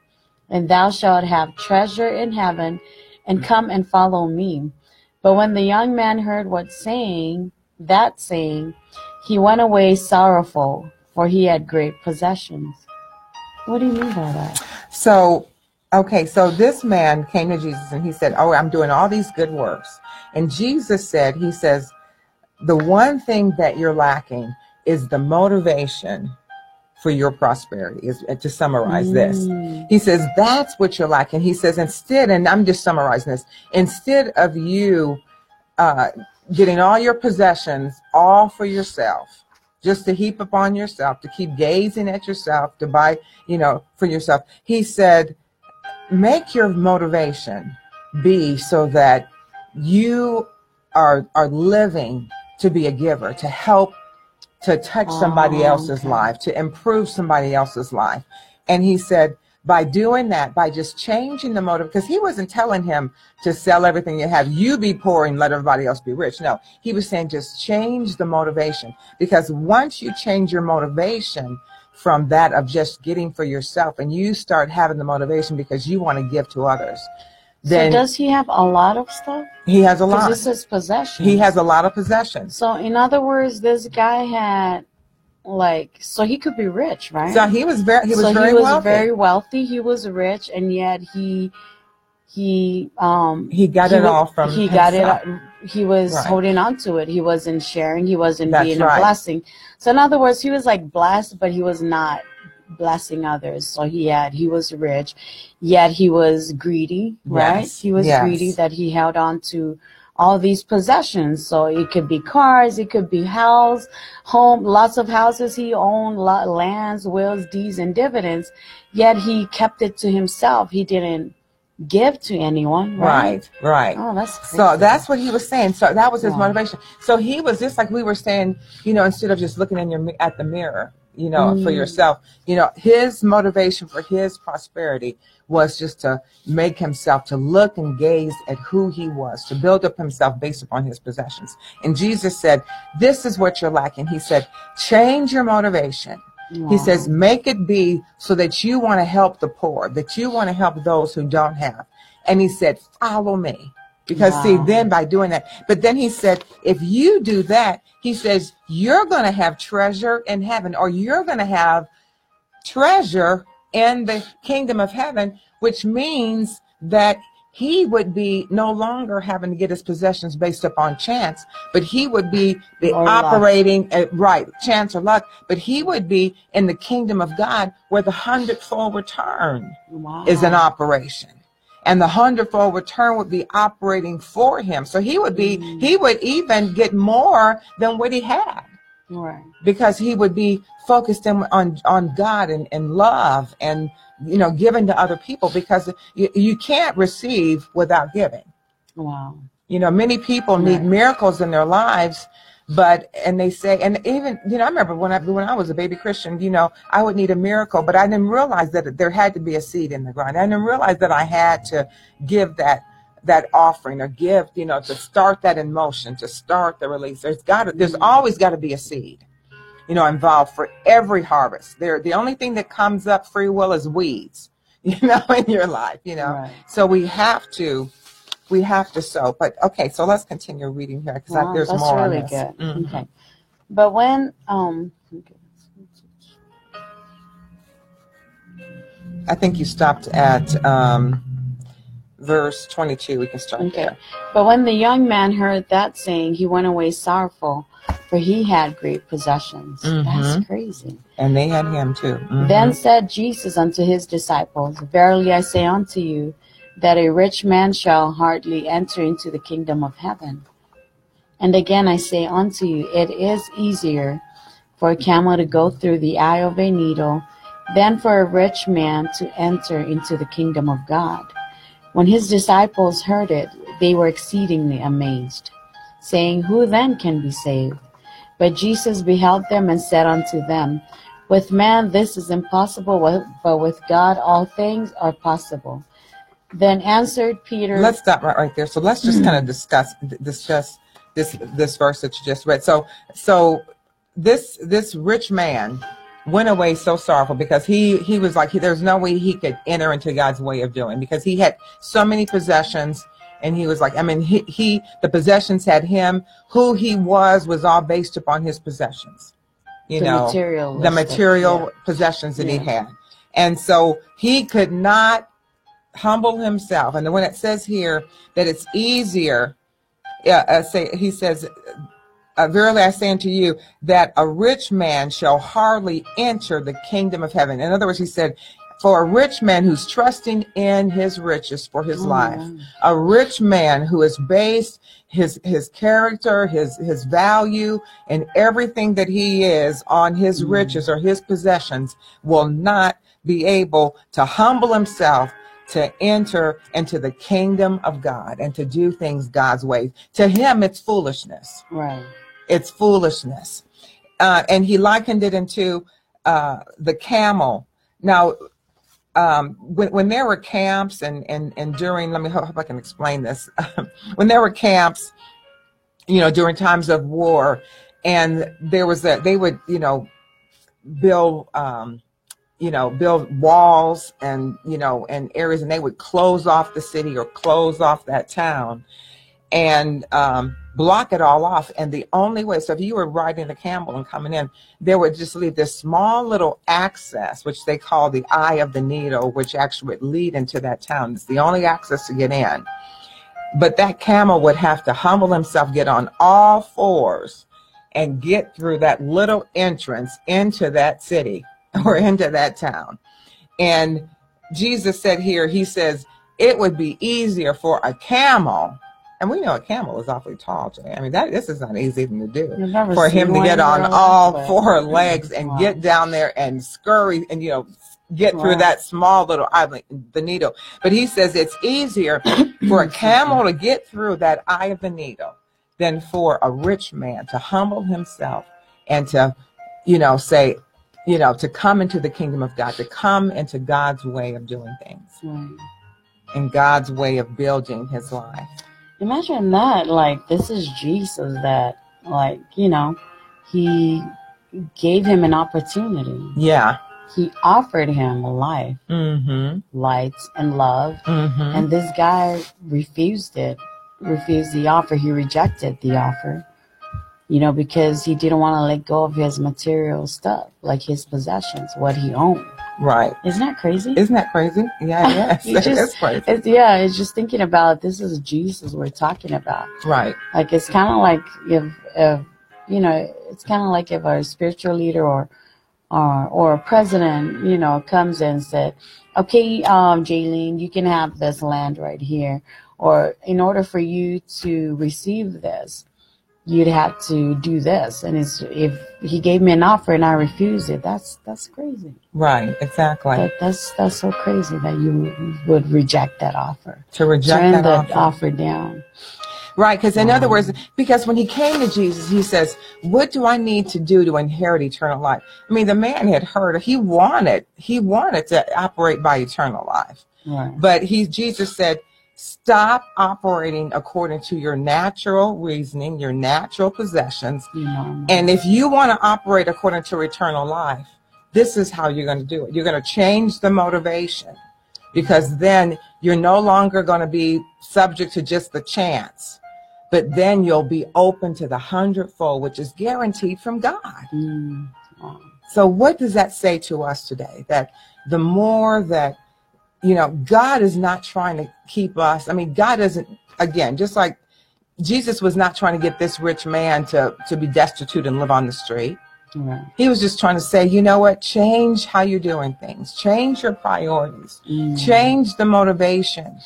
and thou shalt have treasure in heaven, and come and follow me. But when the young man heard what saying, that saying, he went away sorrowful, for he had great possessions. What do you mean by that? So, okay, so this man came to Jesus and he said, Oh, I'm doing all these good works. And Jesus said, He says, the one thing that you're lacking is the motivation for your prosperity, is to summarize this. Mm. He says, that's what you're lacking. He says, instead, and I'm just summarizing this, instead of you uh, getting all your possessions all for yourself, just to heap upon yourself, to keep gazing at yourself, to buy, you know, for yourself, he said, make your motivation be so that you are are living to be a giver, to help to touch oh, somebody Oh, else's okay. life, to improve somebody else's life. And he said, by doing that, by just changing the motive, because he wasn't telling him to sell everything you have, you be poor and let everybody else be rich. No, he was saying just change the motivation. Because once you change your motivation from that of just getting for yourself and you start having the motivation because you want to give to others, then so does he have a lot of stuff? he has a lot. this is possession. He has a lot of possessions. So in other words, this guy had like so he could be rich, right? So he was very, he was so very he was wealthy. very wealthy. He was rich, and yet he he um he got he it all from he got it. He was Right. holding on to it. He wasn't sharing. He wasn't That's being right. a blessing. So in other words, he was like blessed, but he was not blessing others. So he had he was rich, yet he was greedy, right? Yes, He was yes. greedy that he held on to all these possessions. So it could be cars, it could be house, home, lots of houses he owned, lands, wills, deeds, and dividends. Yet he kept it to himself. He didn't give to anyone, right? Right, right. Oh, that's So that's what he was saying. So that was his Wow. motivation. So he was just like we were saying, you know, instead of just looking in your at the mirror, you know, for Mm. yourself, you know, his motivation for his prosperity was just to make himself to look and gaze at who he was, to build up himself based upon his possessions. And Jesus said, "This is what you're lacking." He said, "Change your motivation." He says, make it be so that you want to help the poor, that you want to help those who don't have. And he said, follow me. Because see, then by doing that, but then he said, if you do that, he says, you're going to have treasure in heaven, or you're going to have treasure in the kingdom of heaven, which means that he would be no longer having to get his possessions based upon chance, but he would be the Or luck. operating at right chance or luck, but he would be in the kingdom of God where the hundredfold return wow. is an operation. And the hundredfold return would be operating for him. So he would be, Mm. he would even get more than what he had right. because he would be focused in, on on God and, and love and you know giving to other people because you, you can't receive without giving. Wow. You know, many people need Right. miracles in their lives, but and they say and even you know I remember when I when I was a baby Christian, you know, I would need a miracle, but I didn't realize that there had to be a seed in the ground. I didn't realize that I had to give that that offering or give, you know, to start that in motion, to start the release. There's got to, there's mm-hmm. always got to be a seed, you know, involved for every harvest. There, the only thing that comes up free will is weeds, you know, in your life, you know. Right. So we have to, we have to sow. But okay, so let's continue reading here because Wow, there's that's more. on really good. Mhm. Okay. But when um. I think you stopped at um, verse 22. We can start Okay. there. But when the young man heard that saying, he went away sorrowful, for he had great possessions. Mhm. That's crazy. And they had him too. Mhm. Then said Jesus unto his disciples, Verily I say unto you, that a rich man shall hardly enter into the kingdom of heaven. And again I say unto you, it is easier for a camel to go through the eye of a needle than for a rich man to enter into the kingdom of God. When his disciples heard it, they were exceedingly amazed, saying, Who then can be saved? But Jesus beheld them and said unto them, With man this is impossible, but with God all things are possible. Then answered Peter, let's stop right, right there. So let's just hmm. kind of discuss discuss this this verse that you just read. So so this this rich man went away so sorrowful because he he was like he, there's no way he could enter into God's way of doing because he had so many possessions and he was like I mean he, he the possessions had him who he was was all based upon his possessions you the know material, the material possessions that he had. And so he could not humble himself. And when it says here that it's easier, yeah, uh, say, he says, uh, Verily I say unto you that a rich man shall hardly enter the kingdom of heaven. In other words, he said, for a rich man who's trusting in his riches for his life, a rich man who has based his his character, his his value, and everything that he is on his Mm. riches or his possessions will not be able to humble himself to enter into the kingdom of God and to do things God's way. To him, it's foolishness. Right. It's foolishness. Uh, and he likened it into uh, the camel. Now, um, when, when there were camps and, and, and during, let me hope I can explain this. when there were camps, you know, during times of war, and there was a, they would, you know, build, um, you know, build walls and, you know, and areas, and they would close off the city or close off that town and um, block it all off. And the only way, so if you were riding a camel and coming in, they would just leave this small little access, which they call the eye of the needle, which actually would lead into that town. It's the only access to get in. But that camel would have to humble himself, get on all fours, and get through that little entrance into that city or into that town. And Jesus said here, he says, it would be easier for a camel. And we know a camel is awfully tall, Jay. I mean, that this is not easy thing to do for him to get on all four legs and Wow. get down there and scurry and you know get through that small little island, the needle. But he says it's easier for a camel to get through that eye of the needle than for a rich man to humble himself and to, you know, say, you know, to come into the kingdom of God, to come into God's way of doing things and God's way of building his life. Imagine that. Like, this is Jesus that, like, you know, he gave him an opportunity. Yeah. He offered him life, Mm-hmm. light, and love. Mm-hmm. And this guy refused it, refused the offer. He rejected the offer, you know, because he didn't want to let go of his material stuff, like his possessions, what he owned. Right. Isn't that crazy? Isn't that crazy? Yeah, yes. Just- is crazy. It's, yeah, it's just thinking about this is Jesus we're talking about. Right. Like it's kind of like if, if you know, it's kind of like if a spiritual leader or or or a president, you know, comes in and said, "Okay, um, Jaylene, you can have this land right here," or in order for you to receive this, you'd have to do this. And it's if he gave me an offer and I refused it, that's that's crazy. Right. Exactly. That, that's that's so crazy that you would reject that offer, to reject turn that offer. offer down. Right, because in other um, words, because when he came to Jesus, he says, "What do I need to do to inherit eternal life?" I mean, the man had heard he wanted he wanted to operate by eternal life, Right. but he Jesus said, "Stop operating according to your natural reasoning, your natural possessions, know. and if you want to operate according to eternal life, this is how you're going to do it. You're going to change the motivation because then you're no longer going to be subject to just the chance, but then you'll be open to the hundredfold, which is guaranteed from God. Mm, wow. So, what does that say to us today? That the more that, you know, God is not trying to keep us, I mean, God doesn't, again, just like Jesus was not trying to get this rich man to, to be destitute and live on the street. Right. He was just trying to say, you know what? Change how you're doing things. Change your priorities. Mm, Change the motivation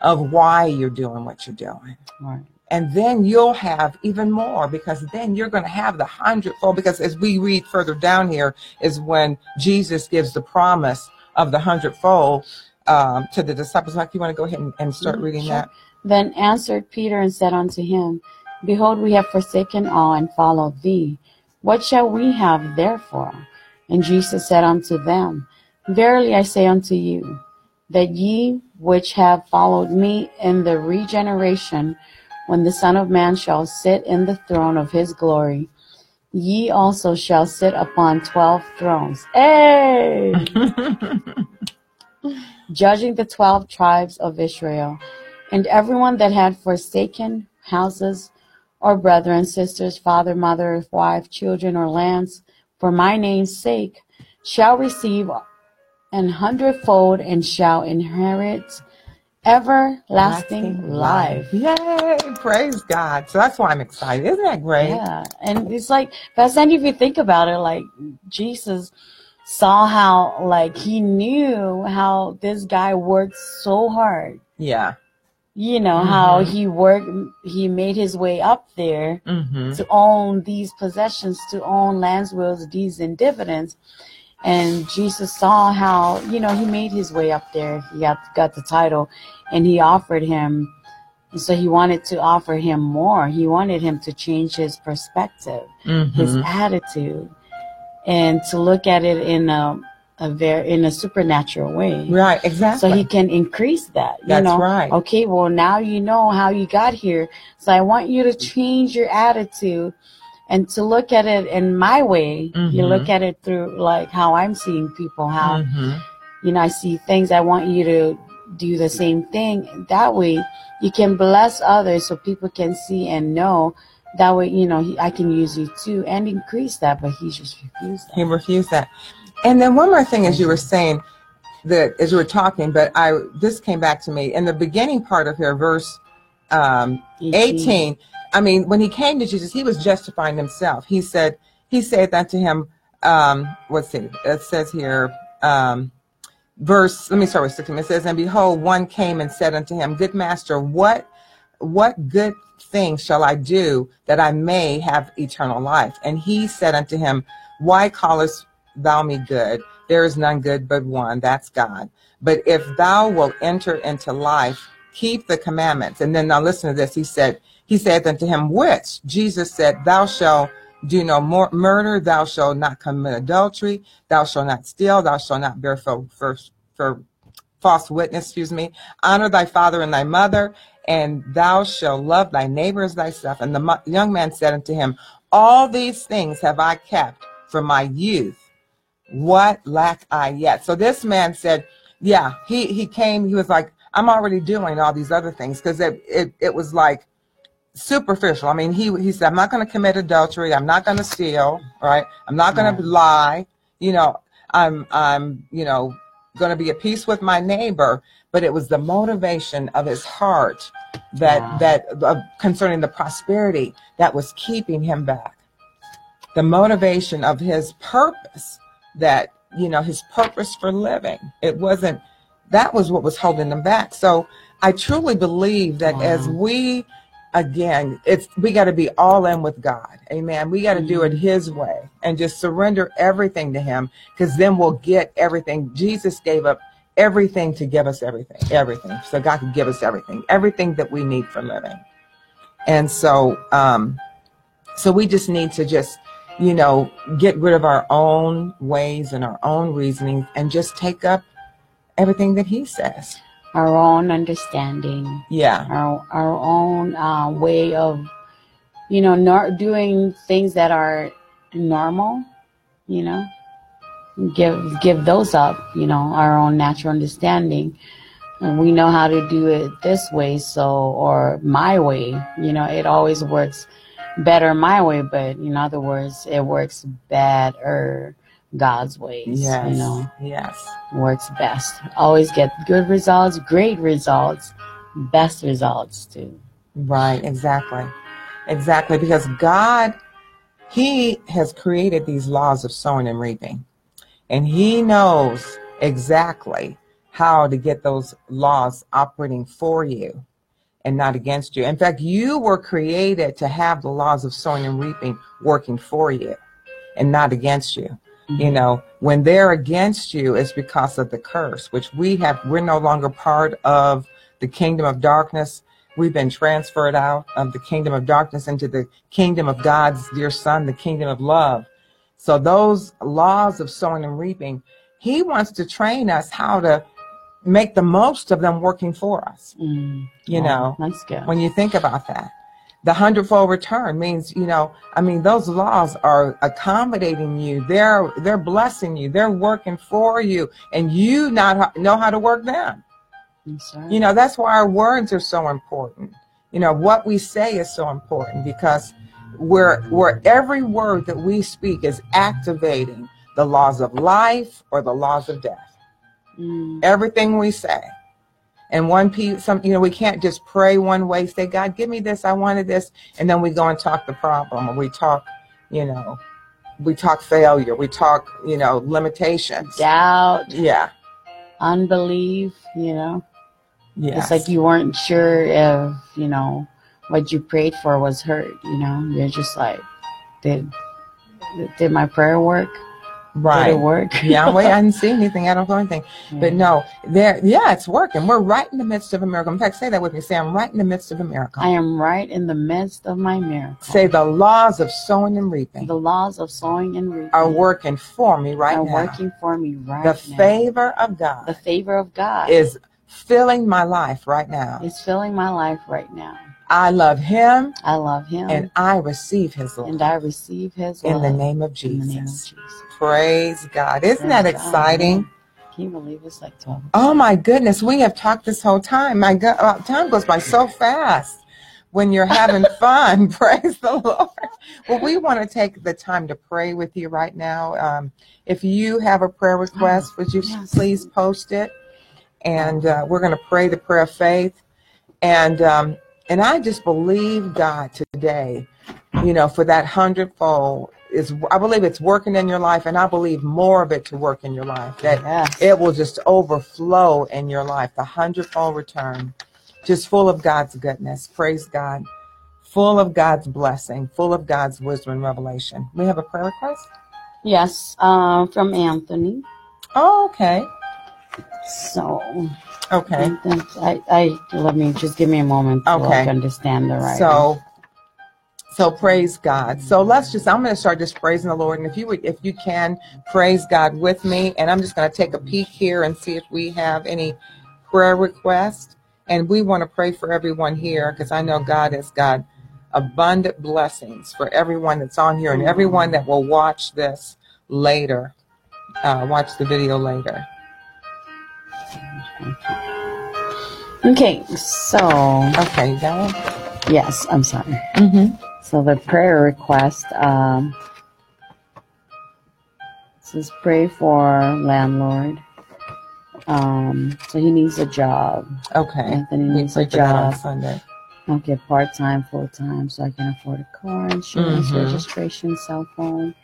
of why you're doing what you're doing. Right. And then you'll have even more because then you're going to have the hundredfold. Because as we read further down here, is when Jesus gives the promise of the hundredfold um, to the disciples. Mike, you want to go ahead and, and start Mhm, reading sure. that? Then answered Peter and said unto him, Behold, we have forsaken all and followed thee. What shall we have therefore? And Jesus said unto them, Verily I say unto you, that ye which have followed me in the regeneration, when the Son of Man shall sit in the throne of his glory, ye also shall sit upon twelve thrones. Hey! judging the twelve tribes of Israel. And everyone that had forsaken houses, or brethren, sisters, father, mother, wife, children, or lands, for my name's sake, shall receive an hundredfold and shall inherit everlasting life. Yay! Praise God. So that's why I'm excited. Isn't that great? Yeah, and it's like, then if you think about it, like Jesus saw how, like he knew how this guy worked so hard. Yeah. You know how Mhm. he worked, he made his way up there Mm-hmm. to own these possessions, to own lands, wills, deeds, and dividends. And Jesus saw how, you know, he made his way up there. He got, got the title and he offered him. So he wanted to offer him more. He wanted him to change his perspective, his Mm-hmm. attitude, and to look at it in a, a very, in a supernatural way. Right. Exactly. So he can increase that. You That's know, right. okay, well, now you know how you got here. So I want you to change your attitude and to look at it in my way. You Mhm. look at it through like how I'm seeing people, how, Mhm. you know, I see things. I want you to do the same thing. That way you can bless others so people can see and know. That way, you know, he, I can use you too and increase that, but he just refused that. He refused that. And then one more thing, as you were saying, that as you were talking, but I this came back to me in the beginning part of here, verse um, 18. I mean, when he came to Jesus, he was justifying himself. He said, he said that to him, um, let's see, it says here, um, verse, let me start with 16. It says, And behold, one came and said unto him, Good master, what what good thing shall I do that I may have eternal life? And he said unto him, Why callest thou me good? There is none good but one, that's God. But if thou wilt enter into life, keep the commandments. And then now listen to this. He said, He said unto him, Which? Jesus said, Thou shalt do no more murder, thou shalt not commit adultery, thou shalt not steal, thou shalt not bear for false witness, excuse me, honor thy father and thy mother, and thou shalt love thy neighbor as thyself. And the young man said unto him, All these things have I kept from my youth. What lack I yet? So this man said, Yeah, he, he came, he was like, I'm already doing all these other things because it, it, it was like superficial. I mean, he, he said, I'm not going to commit adultery. I'm not going to steal, right? I'm not going to lie. You know, I'm, I'm, you know, going to be at peace with my neighbor but it was the motivation of his heart that wow. that uh, concerning the prosperity that was keeping him back the motivation of his purpose that you know his purpose for living it wasn't that was what was holding him back so i truly believe that wow. as we again it's we got to be all in with god amen we got to do it mm-hmm. his way and just surrender everything to him because then we'll get everything jesus gave up everything to give us everything, everything. So God can give us everything, everything that we need for living. And so, um, so we just need to just, you know, get rid of our own ways and our own reasoning and just take up everything that He says. Our own understanding. Yeah. Our our own uh, way of, you know, not doing things that are normal. You know give give those up you know our own natural understanding. And we know how to do it this way so or my way. You know it always works better my way but in other words it works better god's ways yes you know. yes. Works best. Always get good results great results best results too. Right exactly. Exactly because god he has created these laws of sowing and reaping and he knows exactly how to get those laws operating for you and not against you. In fact, you were created to have the laws of sowing and reaping working for you and not against you. Mm-hmm. You know, when they're against you, it's because of the curse, which we have, we're no longer part of the kingdom of darkness. We've been transferred out of the kingdom of darkness into the kingdom of God's dear son, the kingdom of love. So those laws of sowing and reaping, he wants to train us how to make the most of them working for us. Mm, you know, good. when you think about that. The hundredfold return means, you know, I mean, those laws are accommodating you. They're they're blessing you. They're working for you, and you not know how to work them. You know, that's why our words are so important. You know, what we say is so important because where where every word that we speak is activating the laws of life or the laws of death. Mm. Everything we say. And one piece, some, you know, we can't just pray one way, say, God, give me this, I wanted this, and then we go and talk the problem, or we talk, you know, we talk failure, we talk, you know, limitations, doubt, yeah, unbelief, you know. Yeah, it's like you weren't sure if, you know, what you prayed for was heard. You know, you're just like, did did my prayer work? Right. Did it work? yeah, wait, I didn't see anything. I don't know anything. Yeah. But no, there, yeah, it's working. We're right in the midst of a miracle. In fact, say that with me. Say, I'm right in the midst of a miracle. I am right in the midst of my miracle. Say, the laws of sowing and reaping. The laws of sowing and reaping are working for me right are now. working for me right the now. The favor of God. The favor of God is filling my life right now. It's filling my life right now. I love him. I love him. And I receive his love. And I receive his love. In the name of Jesus. Name of Jesus. Praise God. Isn't Praise that exciting? God. Can you believe it's like 12? Oh my goodness. We have talked this whole time. My God, uh, time goes by so fast when you're having fun. Praise the Lord. Well, we want to take the time to pray with you right now. Um, if you have a prayer request, would you yes. please post it? And uh, we're going to pray the prayer of faith. And and I just believe God today, you know, for that hundredfold, is I believe it's working in your life, and I believe more of it to work in your life. That Yes. it will just overflow in your life, the hundredfold return, just full of God's goodness. Praise God. Full of God's blessing, full of God's wisdom and revelation. We have a prayer request? Yes. Um, from Anthony. Oh, okay. So Okay. I, I let me just give me a moment to Okay. like, understand the right. So, so praise God. So let's just, I'm going to start just praising the Lord. And if you would, if you can praise God with me, and I'm just going to take a peek here and see if we have any prayer requests. And we want to pray for everyone here because I know God has got abundant blessings for everyone that's on here and everyone that will watch this later, uh, watch the video later. Okay. So Okay, you got it? yes, I'm sorry. Mm-hmm. So the prayer request um, says pray for landlord. Um, so he needs a job. Okay. Anthony needs a pray for that on job. Sunday. Okay, part time, full time, so I can afford a car, insurance, Mhm. registration, cell phone,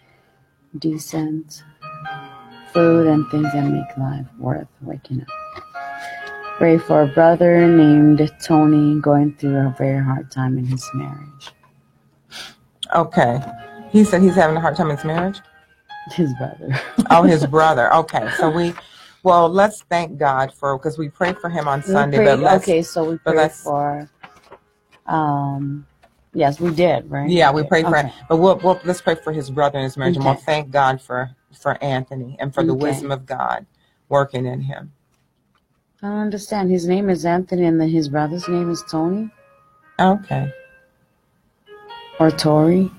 decent food, and things that make life worth waking up. Pray for a brother named Tony going through a very hard time in his marriage. Okay. He said he's having a hard time in his marriage. His brother. Oh, his brother. Okay. So we, well, let's thank God for because we prayed for him on We Sunday. prayed- but let's, okay, so we prayed for. Um, yes, we did, right? yeah, we prayed for Okay. him. But we'll, we'll let's pray for his brother in his marriage, and we'll thank God for for Anthony and for the Okay. wisdom of God working in him. I don't understand. His name is Anthony, and then his brother's name is Tony Okay. or Tori.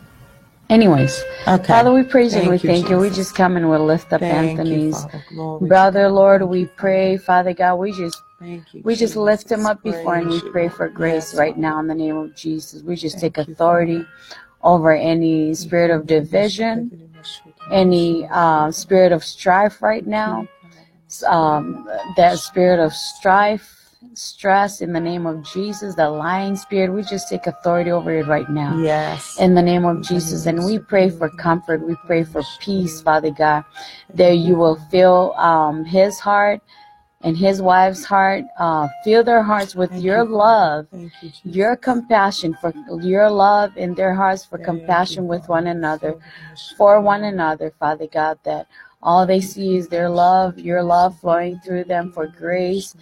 Anyways, Okay. Father, we praise you we Thank you, thank you. We just come and we'll lift up Thank Anthony's. Glory brother. Lord. We pray, Father God, we just Thank you. we just lift him up before and we you, pray for grace Yes, right now in the name of Jesus. We just Thank take you, authority over any spirit of division, any uh, spirit of strife right now. Um, that spirit of strife, stress in the name of Jesus, the lying spirit, we just take authority over it right now. Yes. In the name of Jesus, and we pray for comfort. We pray for peace, Father God, that you will fill um, his heart and his wife's heart. Uh, fill their hearts with Thank your you, love, you, your compassion, for your love in their hearts, for Thank compassion you, with one another for one another, Father God, that all they see is their love, your love flowing through them for grace,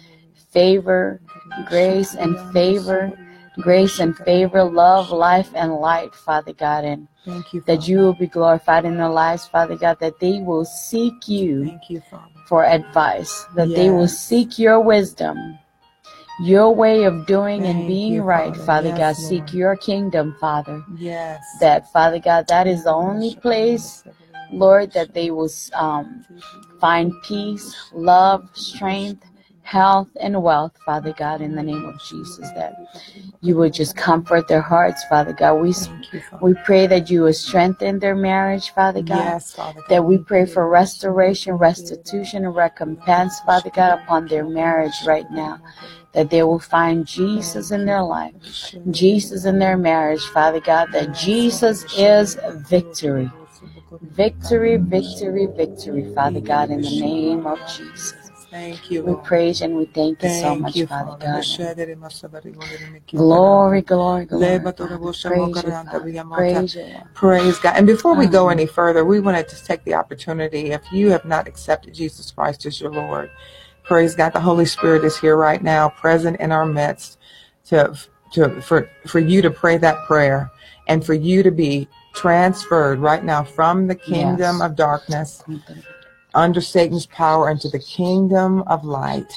favor, grace and favor, grace and favor, love, life, and light, Father God, and Thank you, that you will be glorified in their lives, Father God, that they will seek you Thank you, Father. for advice, that they will seek your wisdom. Your way of doing and being you, right, Father. Father Yes, God. Seek your kingdom, Father. Yes. That, Father God, that is the only place Lord, that they will um, find peace, love, strength, health, and wealth, Father God, in the name of Jesus, that you would just comfort their hearts, Father God. We, we pray that you will strengthen their marriage, Father God. Yes, Father. God. That we pray for restoration, restitution, and recompense, Father God, upon their marriage right now. That they will find Jesus in their life, Jesus in their marriage, Father God. That Jesus is victory. Victory, victory, victory, Father God, in the name of Jesus. Thank you, We praise and we thank you so much, you, Father. God. Glory, glory, glory. Leba Father. toro bosha Praise. Praise God. And before we go any further, we wanted to take the opportunity. If you have not accepted Jesus Christ as your Lord, praise God. The Holy Spirit is here right now, present in our midst, to to for for you to pray that prayer and for you to be transferred right now from the kingdom Yes. of darkness under Satan's power into the kingdom of light,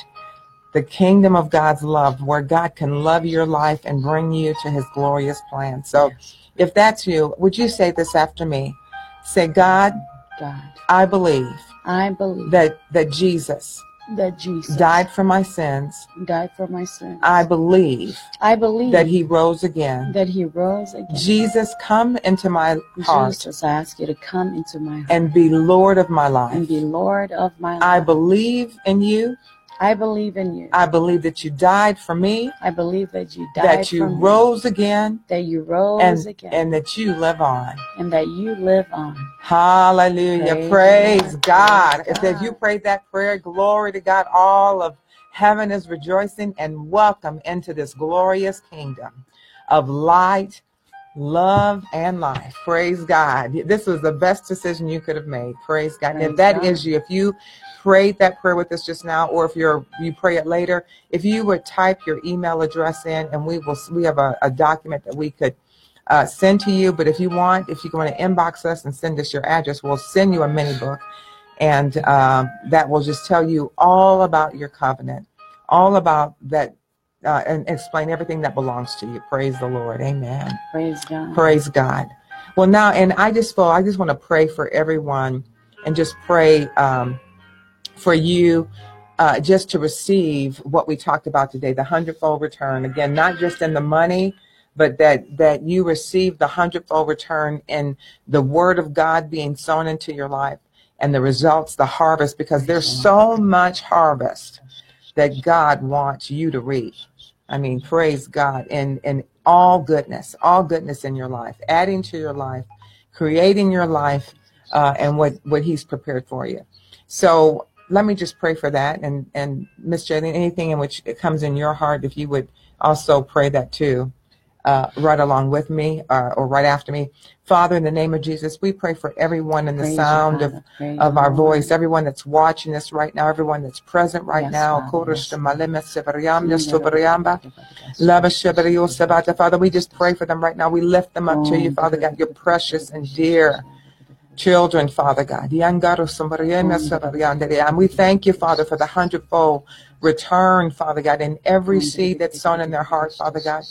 the kingdom of God's love, where God can love your life and bring you to his glorious plan. So if that's you, would you say this after me? Say, God, God, I believe I believe that, that Jesus that Jesus died for my sins. died for my sins. I believe I believe that he rose again. that he rose again. Jesus, come into my heart Jesus, I ask you to come into my heart and be Lord of my life. and be Lord of my life. I believe in you I believe in you. I believe that you died for me, I believe that you died that you for me, rose again, that you rose and, again, and that you live on. and that you live on. Hallelujah. Praise Praise God. God. Praise If, if you prayed that prayer, glory to God. All of heaven is rejoicing and welcome into this glorious kingdom of light, love, and life. Praise God. This was the best decision you could have made. Praise God. And if Praise that God. is you, if you prayed that prayer with us just now, or if you're you pray it later, if you would type your email address in, and we will we have a, a document that we could uh, send to you. But if you want, if you want to inbox us and send us your address, we'll send you a mini book, and um, that will just tell you all about your covenant, all about that, uh, and explain everything that belongs to you. Praise the Lord. Amen. Praise God. Praise God. Well, now, and I just feel I just want to pray for everyone, and just pray um, for you. Uh, just to receive what we talked about today, the hundredfold return. Again, not just in the money, but that that you receive the hundredfold return in the word of God being sown into your life and the results, the harvest, because there's so much harvest that God wants you to reap. I mean, praise God in in all goodness, all goodness in your life, adding to your life, creating your life, uh, and what what He's prepared for you. So let me just pray for that, and and Miss Jaylene, anything in which it comes in your heart, if you would also pray that too uh, right along with me uh, or right after me. Father, in the name of Jesus, we pray for everyone in the Praise you, sound of, Praise of our Lord. voice, everyone that's watching this right now, everyone that's present right Yes, now. Father, yes, Koroshta malema sevaryamya sovaryamba, lava shebaryo sabata. Father, we just pray for them right now. We lift them up to you, Father God, your precious and dear children, Father God. Yangaro sombaryema sevaryandere. And we thank you, Father, for the hundredfold return, Father God, in every seed that's sown in their heart, Father God.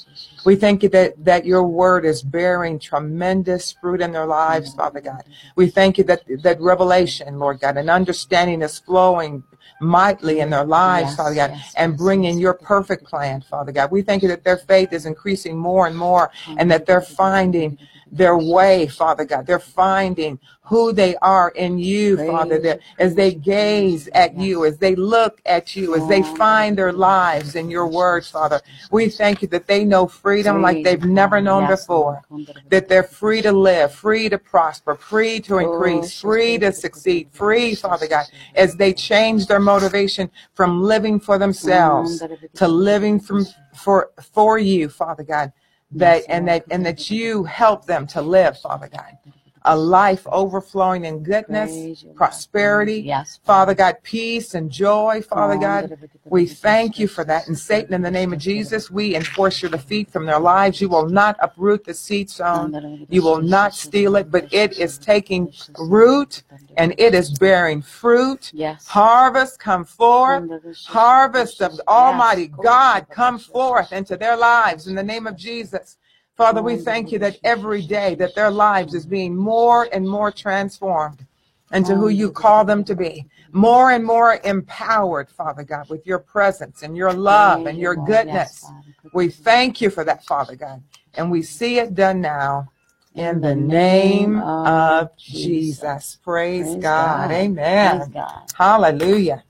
We thank you that, that your word is bearing tremendous fruit in their lives, Father God. We thank you that, that revelation, Lord God, and understanding is flowing mightily in their lives, Yes, Father God, yes, and bringing your perfect plan, Father God. We thank you that their faith is increasing more and more and that they're finding their way, Father God. They're finding who they are in you, Praise Father, that as they gaze at you, as they look at you, as they find their lives in your words, Father. We thank you that they know freedom like they've never known before. That they're free to live, free to prosper, free to increase, free to succeed, free, Father God, as they change their motivation from living for themselves to living from for for you, Father God. That and that and that you help them to live, Father God, a life overflowing in goodness, prosperity, Yes, Father God, peace and joy, Father God. We thank you for that. And Satan, in the name of Jesus, we enforce your defeat from their lives. You will not uproot the seed sown. You will not steal it, but it is taking root and it is bearing fruit. Yes. Harvest come forth. Harvest of Almighty God come forth into their lives in the name of Jesus. Father, we thank you that every day that their lives is being more and more transformed into who you call them to be. More and more empowered, Father God, with your presence and your love and your goodness. We thank you for that, Father God. And we see it done now in the name of Jesus. Praise. God. Amen. Hallelujah.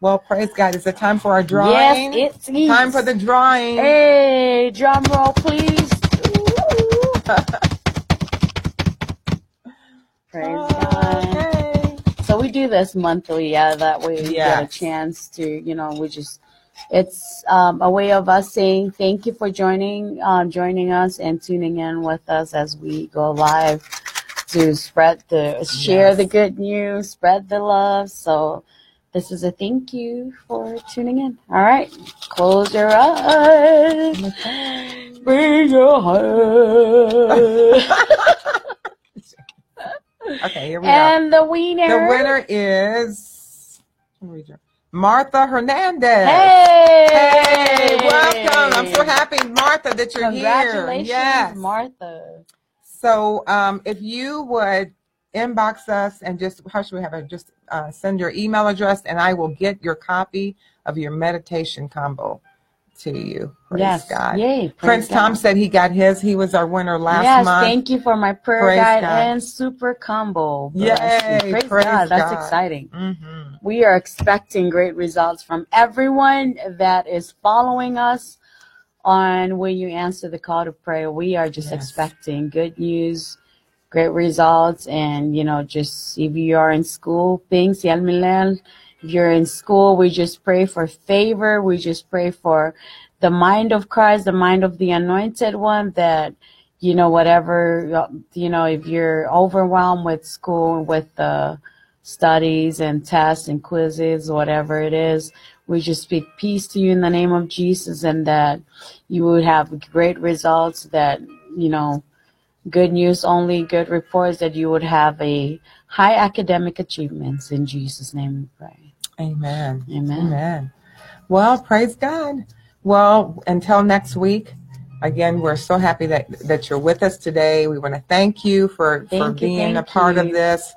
Well, praise God. Is it time for our drawing? Yes, it is. Time for the drawing. Hey, drum roll, please. Praise God. Okay. So we do this monthly, yeah. That way you get a chance to, you know, we just. It's um, a way of us saying thank you for joining, uh, joining us and tuning in with us as we go live to spread the share Yes. the good news, spread the love. So this is a thank you for tuning in. All right, close your eyes, bring your heart. Okay, here we are. and the winner. The winner is Martha Hernandez. Hey! Hey, welcome. I'm so happy, Martha, that you're here. Congratulations, Yes. Martha. So, um, if you would inbox us and just how should we have it? Just uh, send your email address, and I will get your copy of your meditation combo to you. Praise yes. God. Yay. Prince Tom said he got his. He was our winner last yes, month. thank you for my prayer Praise guide God. and super combo. Yay, Praise, praise God. That's God. exciting. hmm we are expecting great results from everyone that is following us on when you answer the call to prayer. We are just Yes. expecting good news, great results, and you know, just if you are in school, things, if you're in school, we just pray for favor. We just pray for the mind of Christ, the mind of the anointed one that you know whatever you know if you're overwhelmed with school with the studies and tests and quizzes whatever it is we just speak peace to you in the name of jesus and that you would have great results that you know good news only good reports that you would have a high academic achievements in jesus name we pray Amen. amen Amen. Well, praise God. Well, until next week, again, we're so happy that, that you're with us today. We want to thank you for, for Thank you, being a part of this.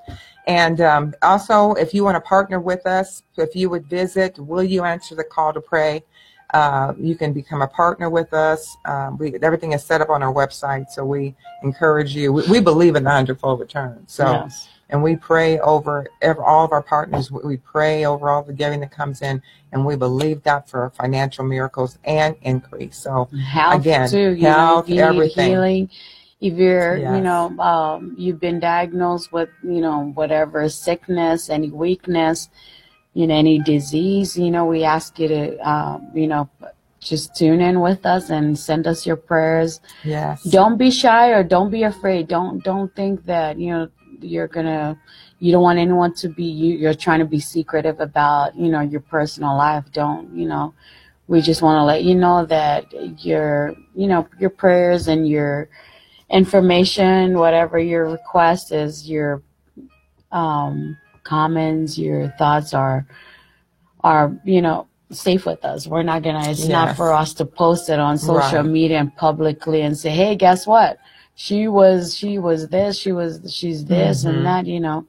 And um, also, if you want to partner with us, if you would visit, will you answer the call to pray? Uh, you can become a partner with us. Um, we, everything is set up on our website, so we encourage you. We, we believe in the hundredfold return. So yes. and we pray over ev- all of our partners. We pray over all the giving that comes in, and we believe that for financial miracles and increase. So health Again, too. You health, know, everything. healing, if you're, you know, um, you've been diagnosed with, you know, whatever sickness, any weakness, you know, any disease, you know, we ask you to, um, you know, just tune in with us and send us your prayers. yes, Don't be shy or don't be afraid. Don't don't think that you know you're gonna. You don't want anyone to be you. You're trying to be secretive about you know your personal life. Don't you know? we just want to let you know that your you know your prayers and your information whatever your request is your um comments your thoughts are are you know safe with us. We're not gonna it's not for us to post it on social Right. media and publicly and say hey guess what? She was she was this she was she's this Mhm. and that you know.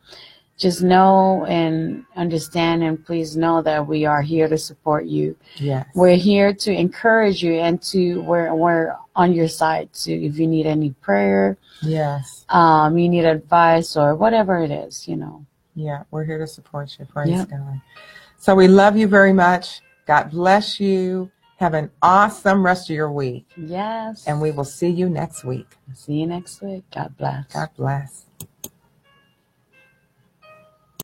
Just know and understand and please know that we are here to support you. Yes, we're here to encourage you and to we're we're on your side to if you need any prayer, yes, um, you need advice or whatever it is, you know. Yeah. We're here to support you. Praise Yep. God. So we love you very much. God bless you. Have an awesome rest of your week, Yes. and we will see you next week. see you next week. God bless. God bless.